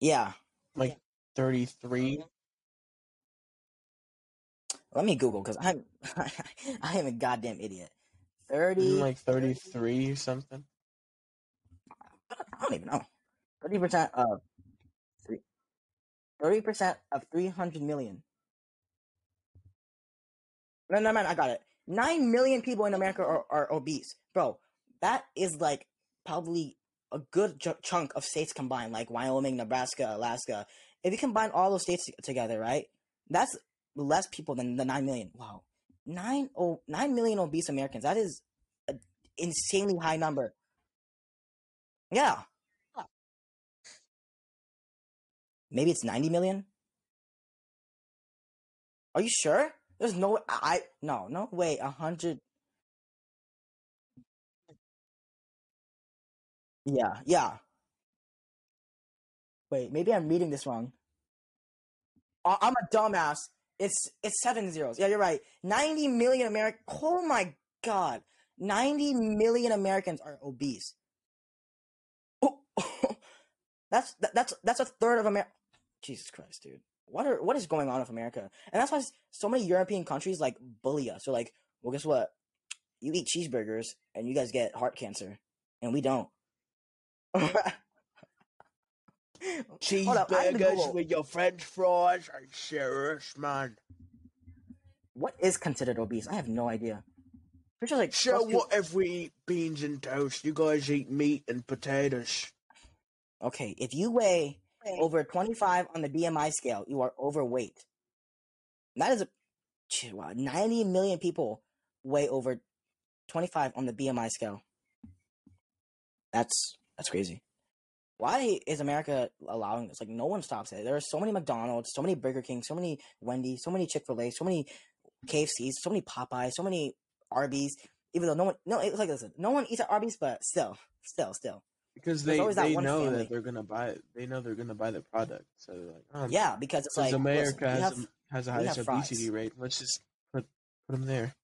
Yeah. Like 33? Let me Google because I'm I am a goddamn idiot. Thirty like thirty three or something. I don't even know. Thirty percent of thirty percent of three hundred million. No, no, man, I got it. Nine million people in America are, are obese, bro. That is like probably a good ch- chunk of states combined, like Wyoming, Nebraska, Alaska. If you combine all those states together, right, that's less people than the nine million. Wow, nine oh nine million obese Americans. That is an insanely high number. Yeah. Maybe it's 90 million? Are you sure? There's no I no, no way. 100 Yeah, yeah. Wait, maybe I'm reading this wrong. I'm a dumbass. It's it's seven zeros. Yeah, you're right. 90 million American. Oh my god. 90 million Americans are obese. Oh, that's that, that's that's a third of America. Jesus Christ, dude. What are what is going on with America? And that's why so many European countries like bully us. They're like, well, guess what? You eat cheeseburgers and you guys get heart cancer, and we don't. Cheeseburgers with your French fries are serious, man. What is considered obese? I have no idea. Pretty sure like so. What if we eat beans and toast? You guys eat meat and potatoes. Okay, if you weigh over twenty five on the BMI scale, you are overweight. That is a wow, ninety million people weigh over twenty five on the BMI scale. That's that's crazy why is America allowing this? Like, no one stops it. There are so many McDonald's, so many Burger King, so many Wendy's, so many Chick Fil A, so many KFC's, so many Popeyes, so many Arby's. Even though no one, no, it's like listen, no one eats at Arby's, but still, still, still. Because they, they know family. that they're gonna buy it. They know they're gonna buy the product. So they're like, oh, yeah, because it's like America listen, has have, a, has a highest obesity rate. Let's just put put them there.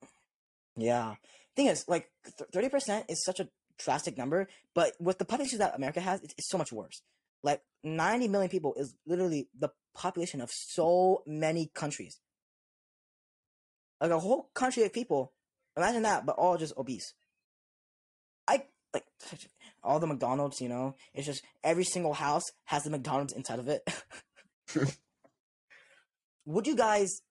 Yeah. Thing is, like thirty percent is such a drastic number, but with the population that America has, it's, it's so much worse. Like 90 million people is literally the population of so many countries. Like a whole country of people. Imagine that, but all just obese. I like all the McDonald's, you know, it's just every single house has the McDonald's inside of it. would you guys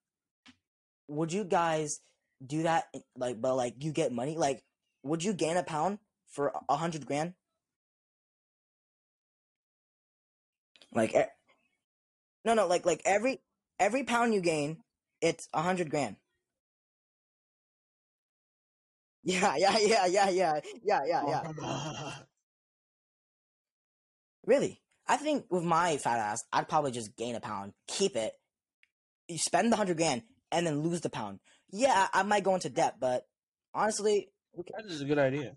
would you guys do that like but like you get money? Like would you gain a pound for a hundred grand? Like, no, no, like, like every every pound you gain, it's a hundred grand. Yeah, yeah, yeah, yeah, yeah, yeah, yeah, yeah. Really? I think with my fat ass, I'd probably just gain a pound, keep it, you spend the hundred grand, and then lose the pound. Yeah, I, might go into debt, but honestly. That is a good idea.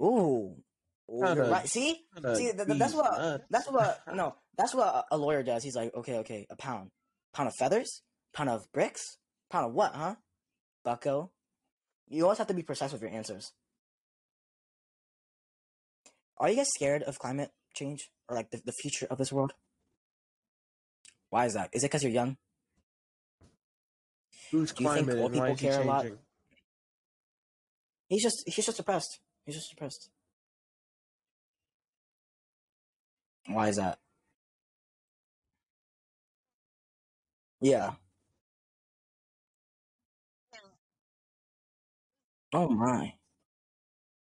Ooh, ooh Not you're a- right. See, See, th- th- that's what- nuts. that's what no, that's what a- lawyer does. He's like, okay, okay, a pound, pound of feathers, pound of bricks, pound of what, huh? Bucko. You always have to be precise with your answers. Are you guys scared of climate change or like the, the future of this world? Why is that? Is it because you're young? Who's Do you think old people care a lot? changing? He's just he's just depressed. He's just depressed. Why is that? Yeah. Oh my.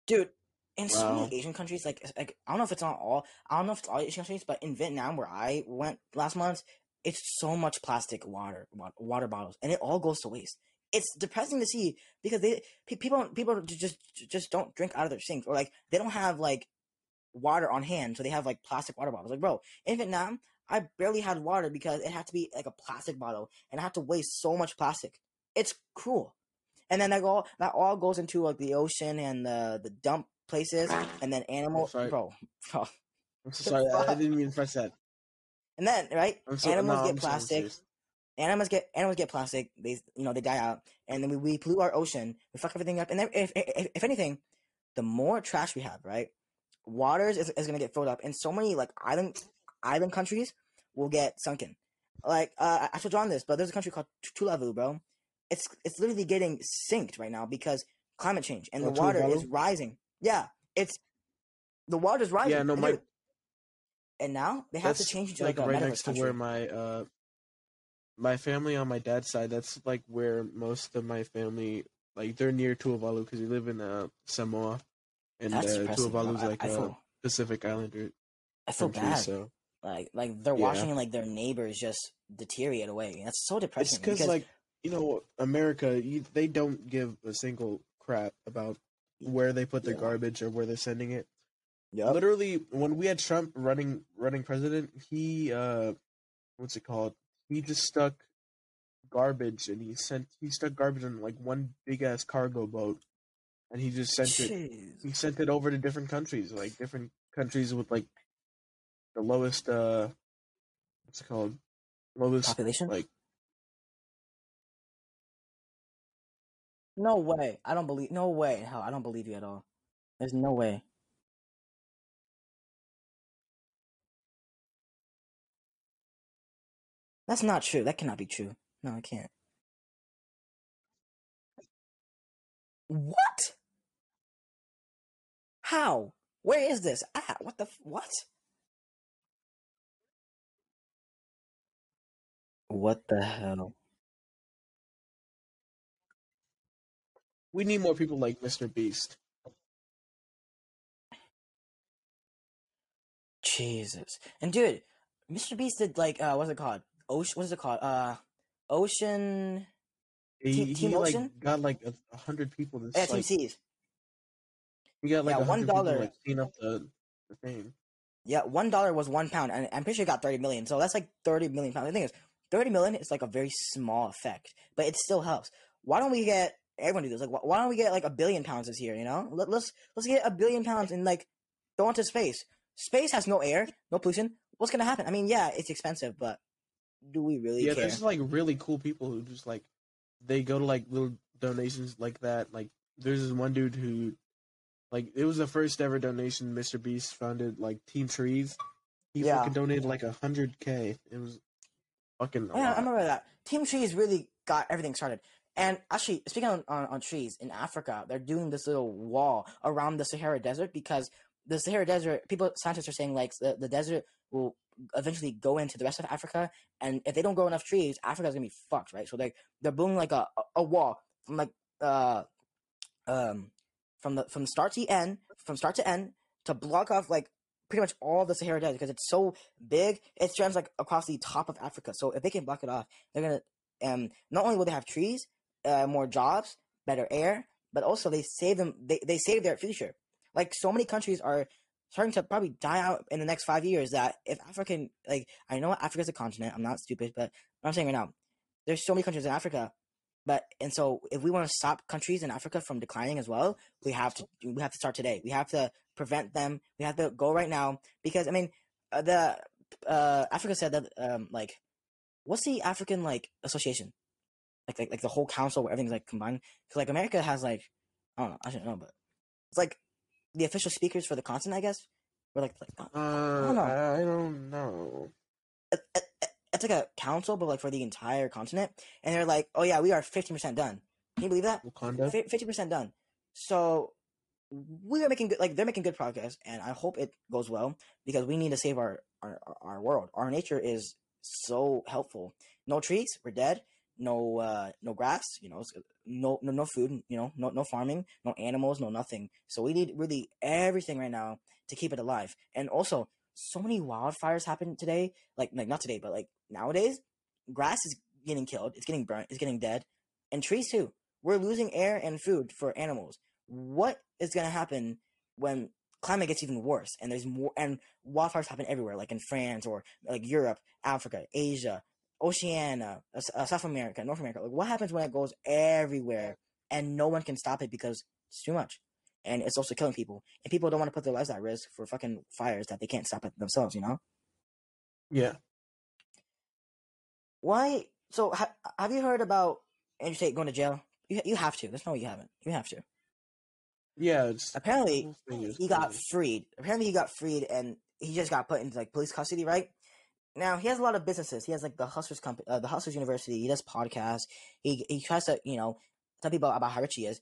Dude, in so many Asian countries, like like I don't know if it's not all I don't know if it's all Asian countries, but in Vietnam where I went last month, it's so much plastic water water bottles and it all goes to waste. It's depressing to see because they people people just just don't drink out of their sinks or like they don't have like water on hand, so they have like plastic water bottles. Like bro, in Vietnam, I barely had water because it had to be like a plastic bottle and I had to waste so much plastic. It's cruel. And then that all that all goes into like the ocean and the the dump places and then animals bro, bro. I'm so sorry. I, I didn't mean to press that. And then right? I'm so, Animals no, get I'm plastic. serious. Animals get animals get plastic. They you know they die out, and then we, we pollute our ocean. We fuck everything up. And then if, if if anything, the more trash we have, right? Waters is, is gonna get filled up, and so many like island island countries will get sunken. Like uh, I draw on this, but there's a country called Tuvalu, bro. It's it's literally getting sinked right now because climate change, and Oh, the water is rising. Yeah, it's the water's rising. Yeah, no, and my and now they have to change into like like, right next to where my uh my family on my dad's side. That's like where most of my family like they're near Tuvalu because they live in uh, Samoa, and That's uh, Tuvalu is like I a feel Pacific Islander I feel country. bad. So Like like they're Yeah. watching like their neighbors just deteriorate away. That's so depressing. it's because like you know America, you, they don't give a single crap about where they put their Yeah. garbage or where they're sending it. Yeah. Literally, when we had Trump running running president, he uh, what's it called? He just stuck garbage and he sent he stuck garbage in like one big ass cargo boat, and he just sent it. He sent it over to different countries, like different countries with like the lowest uh, what's it called? Lowest Population? like No way. I don't believe. No way. Hell, I don't believe you at all. There's no way. That's not true. That cannot be true. No, I can't. What? How? Where is this? Ah, what the? What? What the hell? we need more people like Mr. Beast. Jesus. And dude, Mr. Beast did like uh what's it called? Ocean what is it called? Uh Ocean He, Team- he Team like Ocean? got like a, hundred people. This yeah, Team like Seas. he got like yeah, a hundred $1 like clean up the, the thing. Yeah, one dollar was one pound, and I'm pretty sure got thirty million. So that's like thirty million pounds. The thing is, thirty million is like a very small effect, but it still helps. Why don't we get everyone do this? Like, why don't we get like a billion pounds this year? You know, Let, let's let's get a billion pounds and like throw into space. Space has no air, no pollution. What's gonna happen? I mean, yeah, it's expensive, but do we really Yeah, care? there's like really cool people who just like they go to like little donations like that. Like there's this one dude who like it was the first ever donation Mr. Beast funded like Team Trees. He Yeah. fucking donated like a hundred K. It was fucking yeah, I remember that. Team Trees really got everything started. And actually, speaking on, on, on trees, in Africa, they're doing this little wall around the Sahara Desert because the Sahara Desert, people, scientists are saying like the, the desert will eventually go into the rest of Africa. And if they don't grow enough trees, Africa's gonna be fucked, right? So they they're building like a, a, a wall from like uh um from the from start to end, from start to end, to block off like pretty much all the Sahara Desert because it's so big. It stretches like across the top of Africa. So if they can block it off, they're gonna um not only will they have trees, uh, more jobs, better air, but also they save them. They they save their future. Like so many countries are starting to probably die out in the next five years. That if African, like, I know Africa's a continent. I'm not stupid, but I'm saying right now, there's so many countries in Africa. But and so if we want to stop countries in Africa from declining as well, we have to we have to start today. We have to prevent them. We have to go right now because I mean, uh, the uh, Africa said that um, like, what's the African like association? Like, like like the whole council where everything's like combined. Because like America has like I don't know, I don't know, but it's like the official speakers for the continent, I guess. We're like, like Uh, I don't know. I don't know. it- it- it- it's like a council, but like for the entire continent, and they're like, oh yeah, we are fifty percent done. Can you believe that? Fifty percent done. So we are making good, like they're making good progress, and I hope it goes well because we need to save our our our world. Our nature is so helpful. No trees, we're dead. No uh no grass, you know, no no no food, you know, no no farming, no animals, no nothing. So we need really everything right now to keep it alive. And also, so many wildfires happen today, like like not today, but like nowadays, grass is getting killed, it's getting burnt, it's getting dead, and trees too. We're losing air and food for animals. What is going to happen when climate gets even worse and there's more and wildfires happen everywhere, like in France or like Europe, Africa, Asia, Oceania, uh, uh, South America, North America? Like, what happens when it goes everywhere and no one can stop it because it's too much? And it's also killing people, and people don't want to put their lives at risk for fucking fires that they can't stop it themselves. You know Yeah. why? So ha- have you heard about Andrew Tate going to jail? You you have to. There's no way you haven't. You have to. Yeah. It's Apparently, the whole thing is he got freed. Apparently, he got freed, and he just got put into like police custody. Right now, he has a lot of businesses. He has like the Hustlers company, uh, the Hustlers University. He does podcasts. He he tries to you know tell people about how rich he is.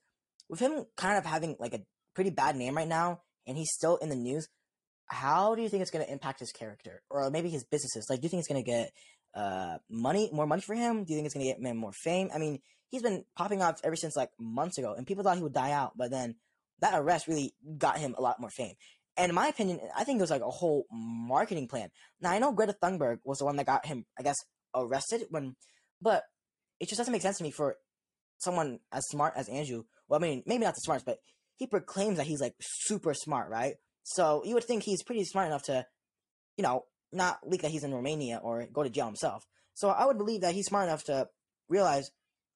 With him kind of having like a pretty bad name right now, and he's still in the news. How do you think it's going to impact his character, or maybe his businesses? Like, do you think it's going to get uh money, more money for him? Do you think it's going to get him more fame? I mean, he's been popping off ever since like months ago, and people thought he would die out, but then that arrest really got him a lot more fame. And in my opinion, I think it was like a whole marketing plan. Now I know Greta Thunberg was the one that got him, I guess, arrested when, but it just doesn't make sense to me for someone as smart as Andrew. Well, I mean, maybe not the smartest, but he proclaims that he's like super smart, right? So you would think he's pretty smart enough to, you know, not leak that he's in Romania or go to jail himself. So I would believe that he's smart enough to realize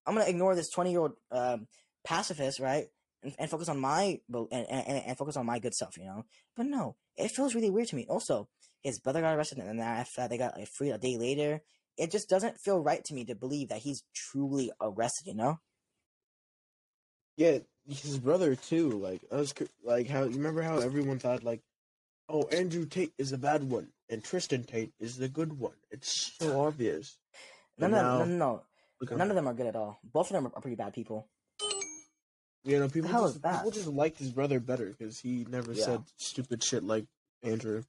I'm gonna ignore this 20 year old um, pacifist, right? And, and focus on my and, and, and focus on my good self, you know. But no, it feels really weird to me. Also, his brother got arrested, and then after that, they got like, free a day later. It just doesn't feel right to me to believe that he's truly arrested, you know? Yeah, his brother too. Like I was like how you remember how everyone thought like, oh Andrew Tate is the bad one and Tristan Tate is the good one. It's so obvious. None of them, no, no, no, none of them are good at all. Both of them are pretty bad people. You know, people just people just liked his brother better because he never Yeah. said stupid shit like Andrew.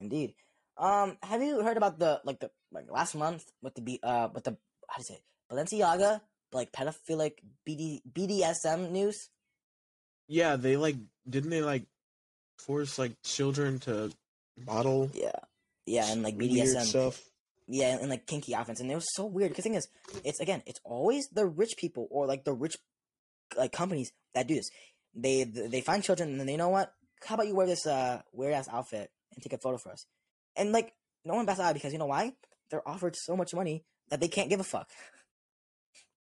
Indeed. Um, have you heard about the like the like last month with the B uh with the how do you say it? Balenciaga like pedophilic BD BDSM news? Yeah, they like didn't they like force like children to model Yeah, yeah, and like BDSM. stuff. Yeah, and, like kinky outfits, and it was so weird. Because thing is, it's again, it's always the rich people or like the rich like companies that do this. They they find children, and then they know what? How about you wear this uh weird ass outfit and take a photo for us? And like no one bats an eye because you know why? They're offered so much money that they can't give a fuck.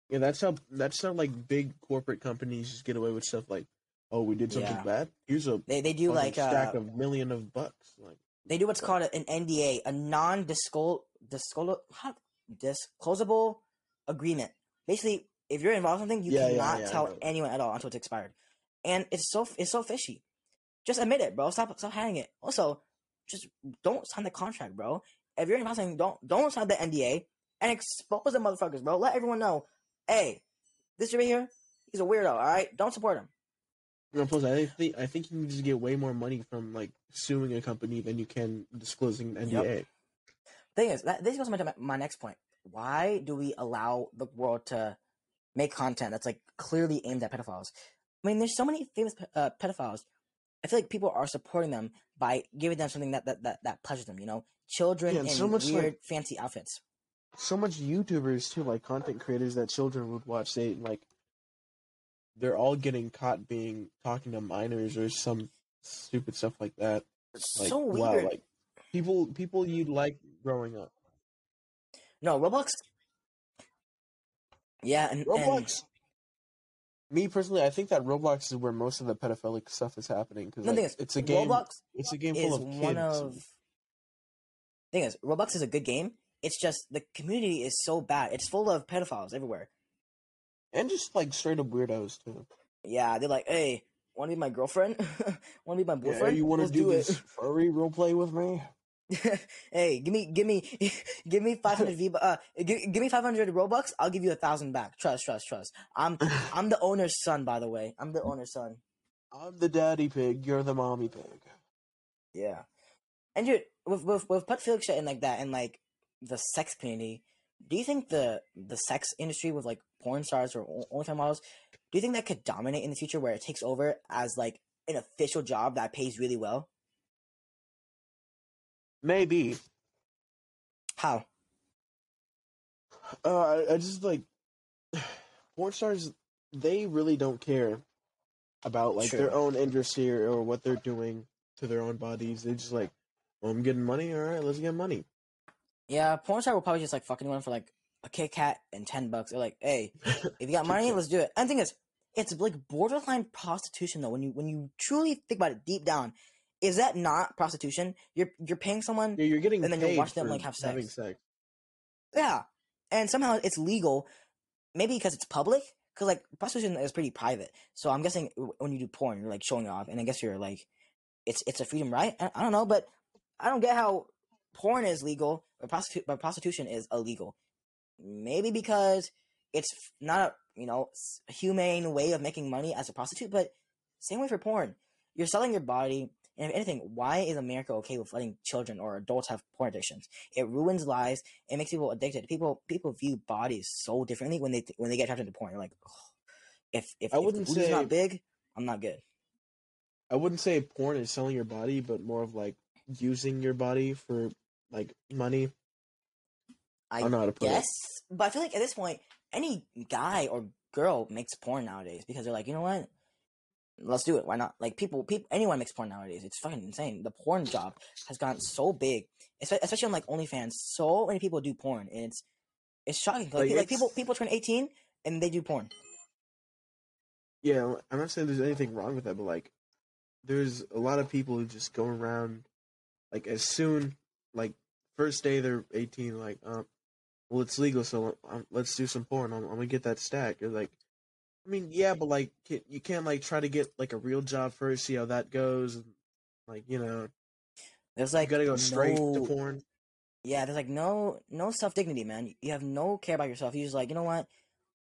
Yeah, that's how that's how like big corporate companies just get away with stuff like, oh, we did something Yeah. bad. Here's a They they do like stack uh, of million of bucks. Like, they do what's called an NDA, a non-disclosable disclosable agreement. Basically, if you're involved in something, you Yeah, yeah, cannot yeah, I tell anyone at all until it's expired. And it's so it's so fishy. Just admit it, bro. Stop stop hiding it. Also, just don't sign the contract, bro. If you're involved in something, don't don't sign the NDA and expose the motherfuckers, bro. Let everyone know, hey, this right here, he's a weirdo. All right, don't support him. know, plus I think I think you can just get way more money from like suing a company than you can disclosing an Yep. NDA. thing is that this goes to my, my next point why do we allow the world to make content that's like clearly aimed at pedophiles i mean there's so many famous uh, pedophiles i feel like people are supporting them by giving them something that that that, that pleasures them you know children Yeah, and in so much, weird like- fancy outfits So much YouTubers too, like content creators that children would watch. They like they're all getting caught being talking to minors or some stupid stuff like that. It's Like so wow, weird. like people people you'd like growing up. no, Roblox. Yeah, and, and Roblox. Me personally, I think that Roblox is where most of the pedophilic stuff is happening because thing like, is, it's a game. Roblox it's a game full of kids. one of. Thing is, Roblox is a good game. It's just the community is so bad. It's full of pedophiles everywhere. and just like straight up weirdos too. Yeah, they're like, "Hey, want to be my girlfriend? want to be my Yeah, boyfriend? you want to do, do this it." furry role play with me? hey, give me, give me, give me five hundred V. Uh, give, give me five hundred Robux. I'll give you a thousand back. Trust, trust, trust. I'm, I'm the owner's son, by the way. I'm the owner's son. I'm the daddy pig. You're the mommy pig. Yeah, and dude, with with with pedophilic shit and like that, and like the sex community, do you think the the sex industry with like porn stars or o- OnlyFans models, do you think that could dominate in the future where it takes over as like an official job that pays really well? Maybe. How? Uh, I, I just like porn stars. They really don't care about like their own industry or, or what they're doing to their own bodies. They just like, well, I'm getting money. All right, let's get money. Yeah, porn star will probably just like fuck anyone for like a Kit Kat and ten bucks. They're like, hey, if you got money, let's do it. And the thing is, it's like borderline prostitution though. When you when you truly think about it deep down, is that not prostitution? You're you're paying someone, Yeah, you're getting And then paid watch them, like, have having sex. sex. yeah, and somehow it's legal. Maybe because it's public. Because like prostitution is pretty private. So I'm guessing when you do porn, you're like showing off, and I guess you're like, it's it's a freedom right. I, I don't know, but I don't get how porn is legal, but, prostitu- but prostitution is illegal. Maybe because it's not a you know humane way of making money as a prostitute, but same way for porn. You're selling your body, and if anything, why is America okay with letting children or adults have porn addictions? It ruins lives. It makes people addicted. People people view bodies so differently when they when they get trapped into porn. They're like, "Ugh, if if, I if wouldn't booty's say- not big, I'm not good. I wouldn't say porn is selling your body, but more of like using your body for like money. I I don't know how to put Yes, but I feel like at this point, any guy or girl makes porn nowadays because they're like, you know what? Let's do it. Why not? Like people, people, anyone makes porn nowadays. It's fucking insane. The porn job has gotten so big, especially on like OnlyFans. So many people do porn, and it's it's shocking. Like, Like, like people, it's- people turn eighteen and they do porn. Yeah, I'm not saying there's anything wrong with that, but like, there's a lot of people who just go around, like as soon, like first day they're 18, like, um, well it's legal, so um, let's do some porn. I'm, I'm gonna get that stack. You're like, I mean, yeah, but like, you can't like try to get like a real job first, see how that goes, and like you know, There's you like gotta go straight no, to porn. Yeah, there's like no no self dignity, man. You have no care about yourself. You're just like, you know what?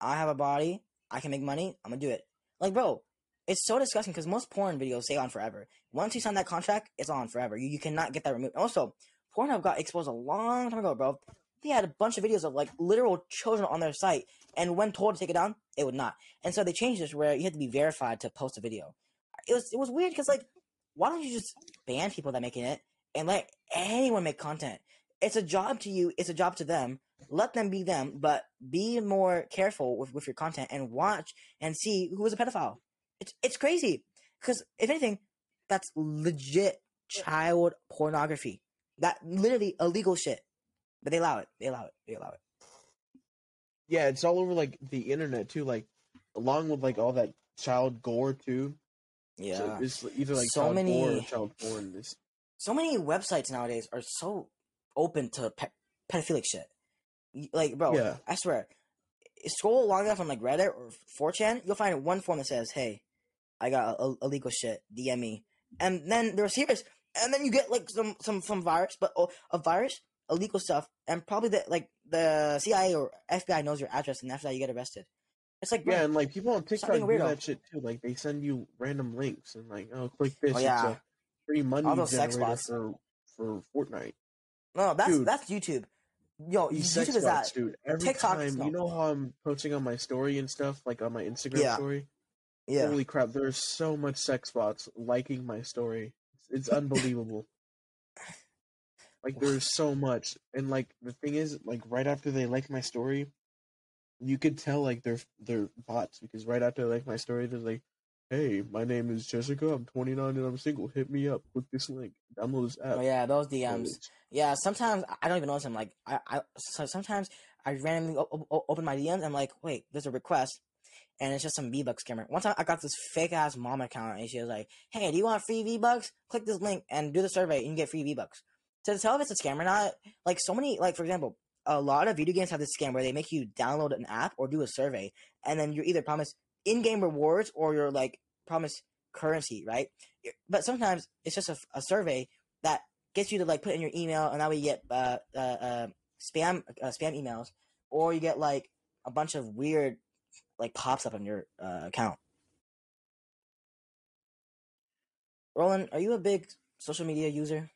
I have a body. I can make money. I'm gonna do it. Like, bro, it's so disgusting because most porn videos stay on forever. Once you sign that contract, it's on forever. You, you cannot get that removed. Also, Pornhub got exposed a long time ago, bro. They had a bunch of videos of like literal children on their site, and when told to take it down, it would not. And so they changed this where you had to be verified to post a video. It was it was weird because like, why don't you just ban people that making it and let anyone make content? It's a job to you. It's a job to them. Let them be them, but be more careful with, with your content and watch and see who is a pedophile. It's it's crazy because if anything, that's legit child pornography. That literally illegal shit. But they allow it. They allow it. They allow it. Yeah, it's all over like the internet too, like along with like all that child gore too. Yeah. So it's either like So child gore or many- child porn. It's, so many websites nowadays are so open to pe- pedophilic shit. Like, bro, Yeah. I swear, scroll long enough on like Reddit or 4chan, you'll find one form that says, "Hey, I got illegal shit. DM me," and then they're serious, and then you get like some some some virus, but oh, a virus, illegal stuff, and probably the like the CIA or FBI knows your address, and after that you get arrested. It's like, bro, yeah, and like people on TikTok do that shit too. Like they send you random links and like, oh, click oh, this. Oh, yeah. It's a free money All those sex bots. for for Fortnite. no, that's Dude. that's YouTube. Yo, These YouTube is bots, that. dude. Every TikTok time, you know how I'm posting on my story and stuff, like on my Instagram Yeah. story. Yeah, Holy crap! There's so much sex bots liking my story. It's, it's unbelievable. Like there's so much, and like the thing is, like right after they like my story, you could tell like they're they're bots because right after they like my story, they're like, "Hey, my name is Jessica. I'm 29 and I'm single. Hit me up. Click this link. Download this app." Oh yeah, those DMs. Yeah, sometimes I don't even notice them. Like I, I so sometimes I randomly o- o- open my DMs. I'm like, wait, there's a request, and it's just some V Bucks scammer. One time I got this fake ass mom account, and she was like, "Hey, do you want free V Bucks? Click this link and do the survey, and you get free V Bucks." To tell if it's a scam or not, like so many, like for example, a lot of video games have this scam where they make you download an app or do a survey, and then you're either promised in-game rewards or you're like promised currency, right? But sometimes it's just a, a survey that gets you to like put in your email, and that way you get uh, uh, uh, spam uh, spam emails, or you get like a bunch of weird like pops up on your uh, account. Roland, are you a big social media user?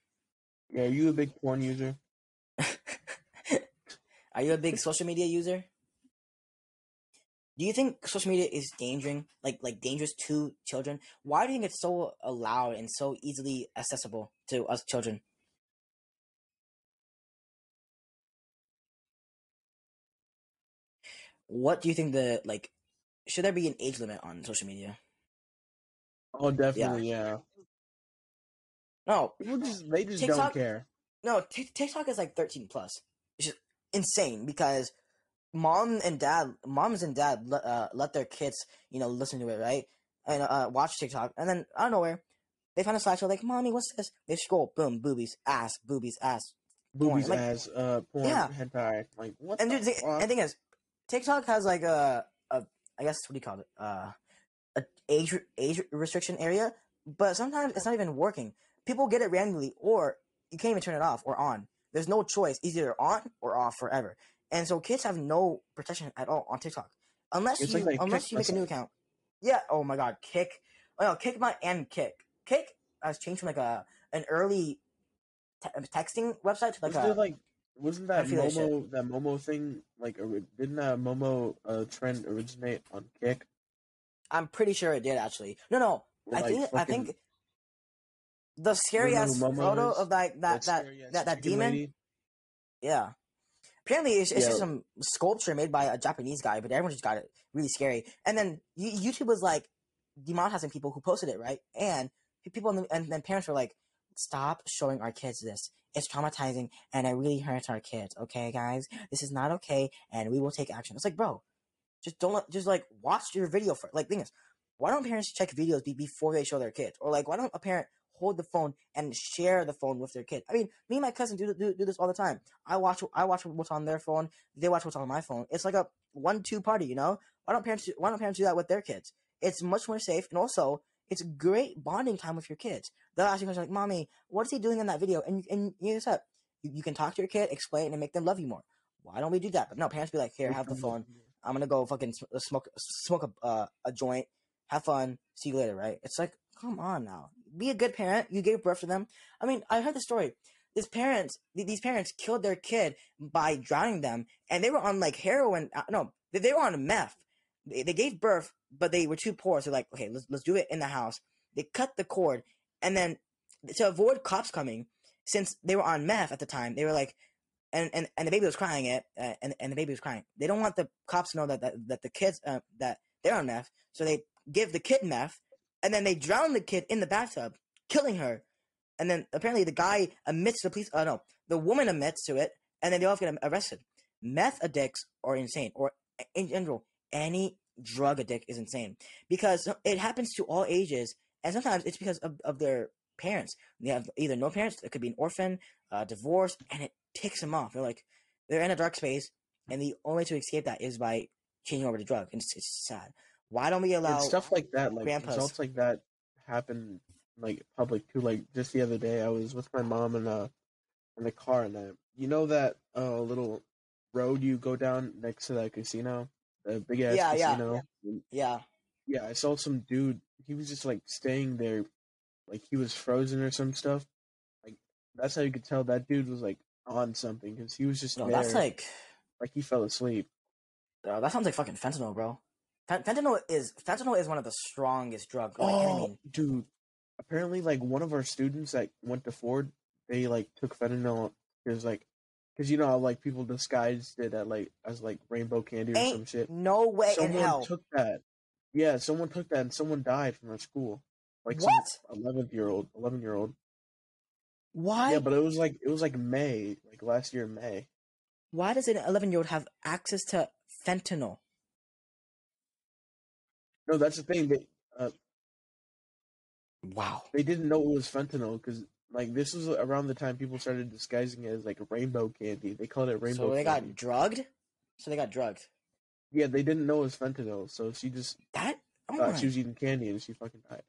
Yeah, are you a big porn user? are you a big social media user? Do you think social media is dangerous, like like dangerous to children? Why do you think it's so allowed and so easily accessible to us children? What do you think the like? Should there be an age limit on social media? Oh, definitely. Yeah. No, People just they just TikTok- don't care. no. T- TikTok is like thirteen plus. It's just insane because mom and dad, moms and dad, let, uh, let their kids, you know, listen to it, right, and uh, watch TikTok, and then out of nowhere, they find a slideshow like, "Mommy, what's this?" They scroll, boom, boobies, ass, boobies, ass, Boobies like- as uh porn Yeah. hentai. Like what? and the dude, the, fuck? and thing is, TikTok has like a, a I guess what do you call it? Uh, a age age restriction area, but sometimes it's not even working. People get it randomly, or you can't even turn it off or on. There's no choice; it's either on or off forever. And so kids have no protection at all on TikTok, unless It's you like they unless you make a new account. Yeah. Oh my God, Kik. Oh no, Kik my and Kik. Kik has changed from like a an early te- texting website to like Wasn't a like wasn't that feel that. Momo that Momo thing like didn't that Momo uh, trend originate on Kik? I'm pretty sure it did actually. No, no. I like, think I think the scary ass photo is? of that that that that, that demon. lady? Yeah. Apparently, it's, it's just some sculpture made by a Japanese guy, but everyone just got it really scary. And then YouTube was like demonetizing people who posted it, right? And people in the, and then parents were like, "Stop showing our kids this. It's traumatizing, and it really hurts our kids. Okay, guys, this is not okay, and we will take action." It's like, bro, just don't let, just like watch your video for like thing is, why don't parents check videos be, before they show their kids, or like why don't a parent hold the phone and share the phone with their kid? I mean, me and my cousin do do, do this all the time. I watch I watch what's on their phone. They watch what's on my phone. It's like a one-two party, you know. Why don't parents do, Why don't parents do that with their kids? It's much more safe, and also it's great bonding time with your kids. They'll ask you questions like, "Mommy, what is he doing in that video?" And and you know, you, you can talk to your kid, explain, and make them love you more. Why don't we do that? But no, parents be like, "Here, have the phone. I'm gonna go fucking uh, smoke smoke a uh, a joint, have fun, see you later." Right? It's like, come on now, be a good parent. You gave birth to them. I mean, I heard the story. This parents, these parents killed their kid by drowning them, and they were on like heroin. Uh, no, they, were on meth. They, they gave birth, but they were too poor. So like, okay, let's let's do it in the house. They cut the cord, and then to avoid cops coming, since they were on meth at the time, they were like, and and, and the baby was crying it, uh, and and the baby was crying. They don't want the cops to know that that, that the kids uh, that they're on meth, so they give the kid meth, and then they drown the kid in the bathtub, killing her. And then apparently the guy admits to the police. Uh, no, the woman admits to it, and then they all get arrested. Meth addicts are insane, or in general, any drug addict is insane because it happens to all ages, and sometimes it's because of, of their parents. They have either no parents, it could be an orphan, uh, divorce, and it ticks them off. They're like, they're in a dark space, and the only way to escape that is by changing over to drug, and it's, it's sad. Why don't we allow and stuff like that, like grandpas. results like that happen like public too. Like just the other day, I was with my mom in uh in the car, and uh, you know that uh little road you go down next to that casino, the big ass Yeah, yeah, casino. Yeah, Yeah, I saw some dude. He was just like staying there, like he was frozen or some stuff. Like that's how you could tell that dude was like on something because he was just no, there, that's like like he fell asleep. uh, that sounds like fucking fentanyl, bro. Fen- fentanyl is fentanyl is one of the strongest drugs. Like, Oh, ketamine. dude! Apparently, like one of our students that went to Ford, they like took fentanyl because like, because you know how like people disguised it at like as like rainbow candy or some shit. no way in Someone hell. took that Yeah, someone took that and someone died from our school. Like What? eleventh year old, eleven year old. Why? Yeah, but it was like it was like May, like last year May. Why does an 11 year old have access to fentanyl? No, that's the thing. They uh, Wow. they didn't know it was fentanyl because like this was around the time people started disguising it as like rainbow candy. They called it rainbow. so they candy. got drugged? So they got drugged. yeah, they didn't know it was fentanyl, so she just That? Oh thought my. she was eating candy and she fucking died.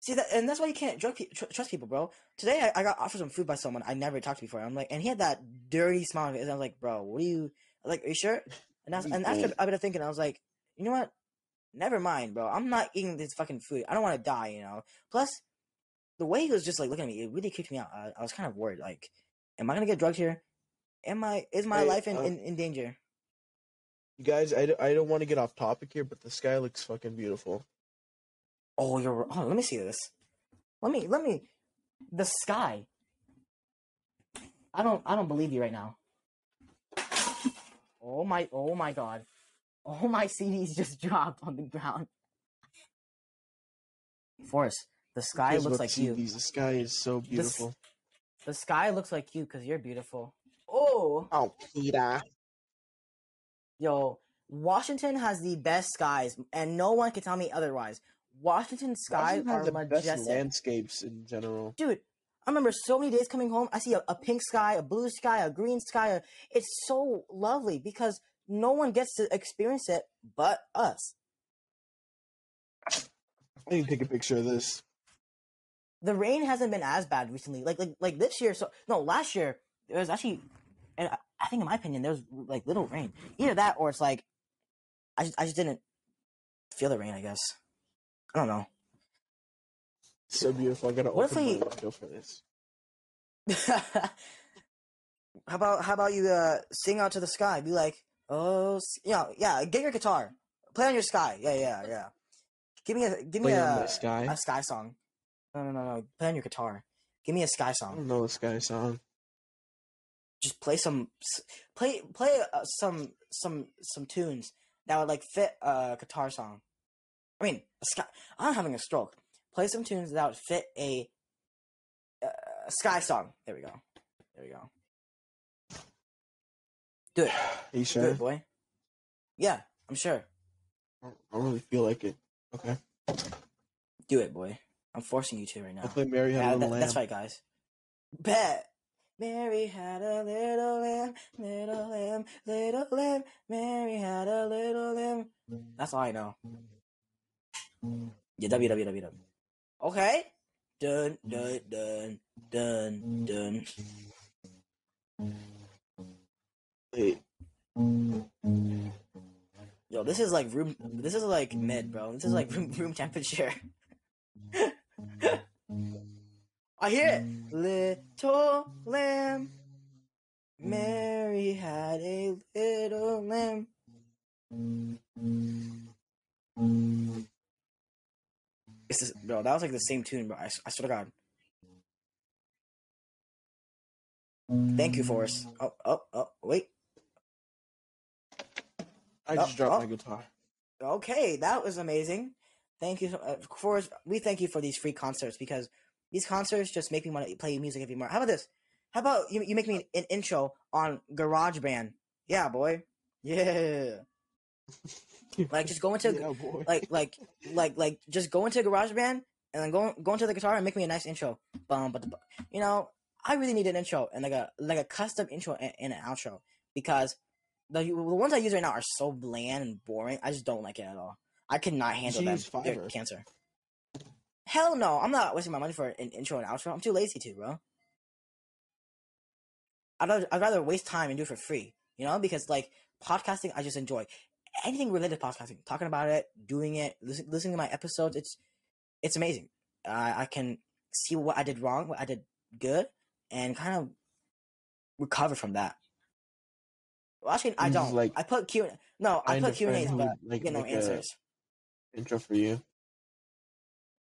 See that, and that's why you can't drug pe- tr- trust people, bro. Today I, I got offered some food by someone I never talked to before. I'm like, and he had that dirty smile. on his And I was like, bro, what are you like? Are you sure? And, was, and after bit of thinking, I was like, you know what? Never mind, bro. I'm not eating this fucking food. I don't want to die, you know. Plus, the way he was just like looking at me, it really kicked me out. I, I was kind of worried. Like, am I gonna get drugged here? Am I? Is my Hey, life in, uh, in, in danger? You guys, I, I don't want to get off topic here, but the sky looks fucking beautiful. Oh, you're. Oh, let me see this. Let me. Let me. The sky. I don't. I don't believe you right now. Oh my. Oh my god. All my CDs just dropped on the ground. Forrest, the sky looks like you. The sky is so beautiful. The sky looks like you because you're beautiful. Oh, Oh, Peter. yo, Washington has the best skies, and no one can tell me otherwise. Washington skies Washington are the best landscapes in general. dude i remember so many days coming home i see a, a pink sky a blue sky a green sky a, it's so lovely because no one gets to experience it but us I need to take a picture of this. the rain hasn't been as bad recently like like like this year so no last year there was actually and I- i think in my opinion there was like little rain either that or it's like i just, I just didn't feel the rain i guess i don't know So beautiful. I gotta What if open we- my window for this. how about how about you uh sing out to the sky be like oh yeah yeah get your guitar. Play on your sky. Yeah yeah yeah. Give me a give me Play a, sky. a sky song. No no no no play on your guitar. Give me a sky I song. don't know the sky song. just play some play play uh, some some some tunes that would like fit a guitar song. I mean a sky i'm having a stroke. Play some tunes that would fit a, uh sky song. There we go. There we go do it Are you sure? do it boy yeah i'm sure I don't- really feel like it. Okay. do it boy i'm forcing you to right now I'll play Mary Had a Little that- Lamb. that's right guys bet Mary had a little lamb, little lamb, little lamb. Mary had a little lamb. That's all I know. Yeah, www. Okay. Dun dun dun dun dun. Wait. Yo, this is like room. This is like mid, bro. This is like room room temperature. I hear it. Little lamb. Mary had a little lamb. This is, bro. That was like the same tune, bro. I swear to God. Thank you, Forrest. Oh, oh, oh, wait. I Oh, just dropped oh. my guitar. Okay, that was amazing. Thank you, uh, Forrest. We thank you for these free concerts because these concerts just make me want to play music every more. How about this? How about you? You make me an intro on GarageBand. Yeah, boy. Yeah. Like just go into yeah, like like like like just go into GarageBand and then go go into the guitar and make me a nice intro. Bum, but you know, I really need an intro and like a like a custom intro and, and an outro because the the ones I use right now are so bland and boring. I just don't like it at all. I cannot handle them. They're Fiverr. cancer. Hell no, I'm not wasting my money for an intro and outro. I'm too lazy to, bro. I'd rather, I'd rather waste time and do it for free, you know, because like podcasting, I just enjoy anything related to podcasting, talking about it, doing it, listen, listening to my episodes. It's it's amazing. I I can see what I did wrong, what I did good, and kind of recover from that. Well, actually, I don't. like, I put Q. No, I put Q and A's, but like, get no make answers. Intro for you.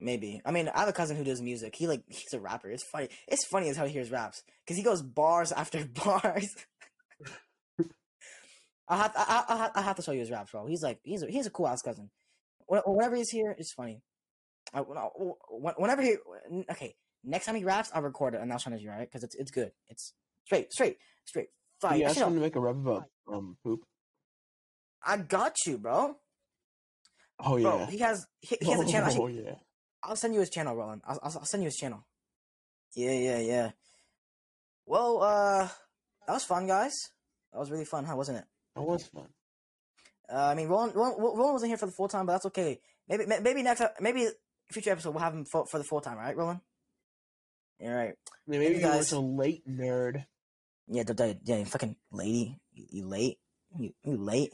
Maybe. I mean, I have a cousin who does music. He like he's a rapper. It's funny. It's funny as how he hears raps because he goes bars after bars. I have I, I, I have to show you his raps, bro. He's like he's a, he's a cool ass cousin. Wh- Whenever he's here, it's funny. I, when- whenever he, okay, next time he raps, I'll record it and I'll send it to you, right? Because it's it's good. It's straight, straight, straight. Fire. you asked him to make a rap about um poop. I got you, bro. Oh Bro, yeah. he has he, he has a channel. Oh yeah. I'll send you his channel, Roland. I'll, I'll I'll send you his channel. Yeah, yeah, yeah. Well, uh, that was fun, guys. That was really fun, huh? Wasn't it? That was fun. Uh, I mean, Roland, Roland, Roland wasn't here for the full time, but that's okay. Maybe, maybe next, maybe future episode we'll have him for, for the full time, right, Roland? All right. Yeah, maybe you were guys- so late, nerd. Yeah, d- d- yeah, you fucking lady, you, you late, you, you late.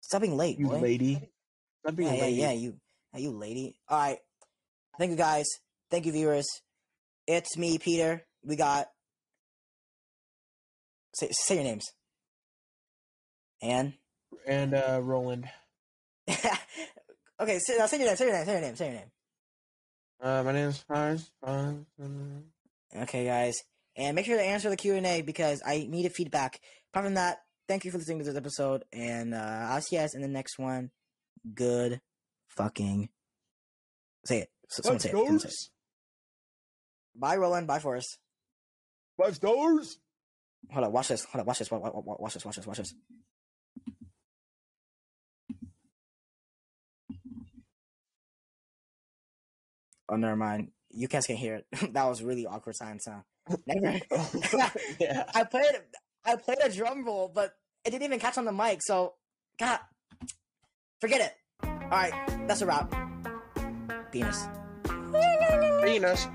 Stop being late, You boy. lady. Stop being yeah, a yeah, yeah, you, you lady. All right. Thank you, guys. Thank you, viewers. It's me, Peter. We got. Say, say your names. Anne. And uh Roland. okay, say, now say your name. Say your name. Say your name. Say your name. Uh, my name is. Fires. Okay, guys, and make sure to answer the Q and A because I needed feedback. Apart from that, thank you for listening to this episode, and uh, I'll see you guys in the next one. Good fucking say it. Someone say it. Say it. Bye, Roland. Bye, Forrest. Five stars. Hold on. Watch this. Hold on. Watch this. Watch, watch, watch, this. Watch this. Watch this. Oh, never mind. You guys can hear it. that was really awkward silence, huh? Never. yeah. I played I played a drum roll, but it didn't even catch on the mic, so God forget it. Alright, that's a wrap. Penis. Venus.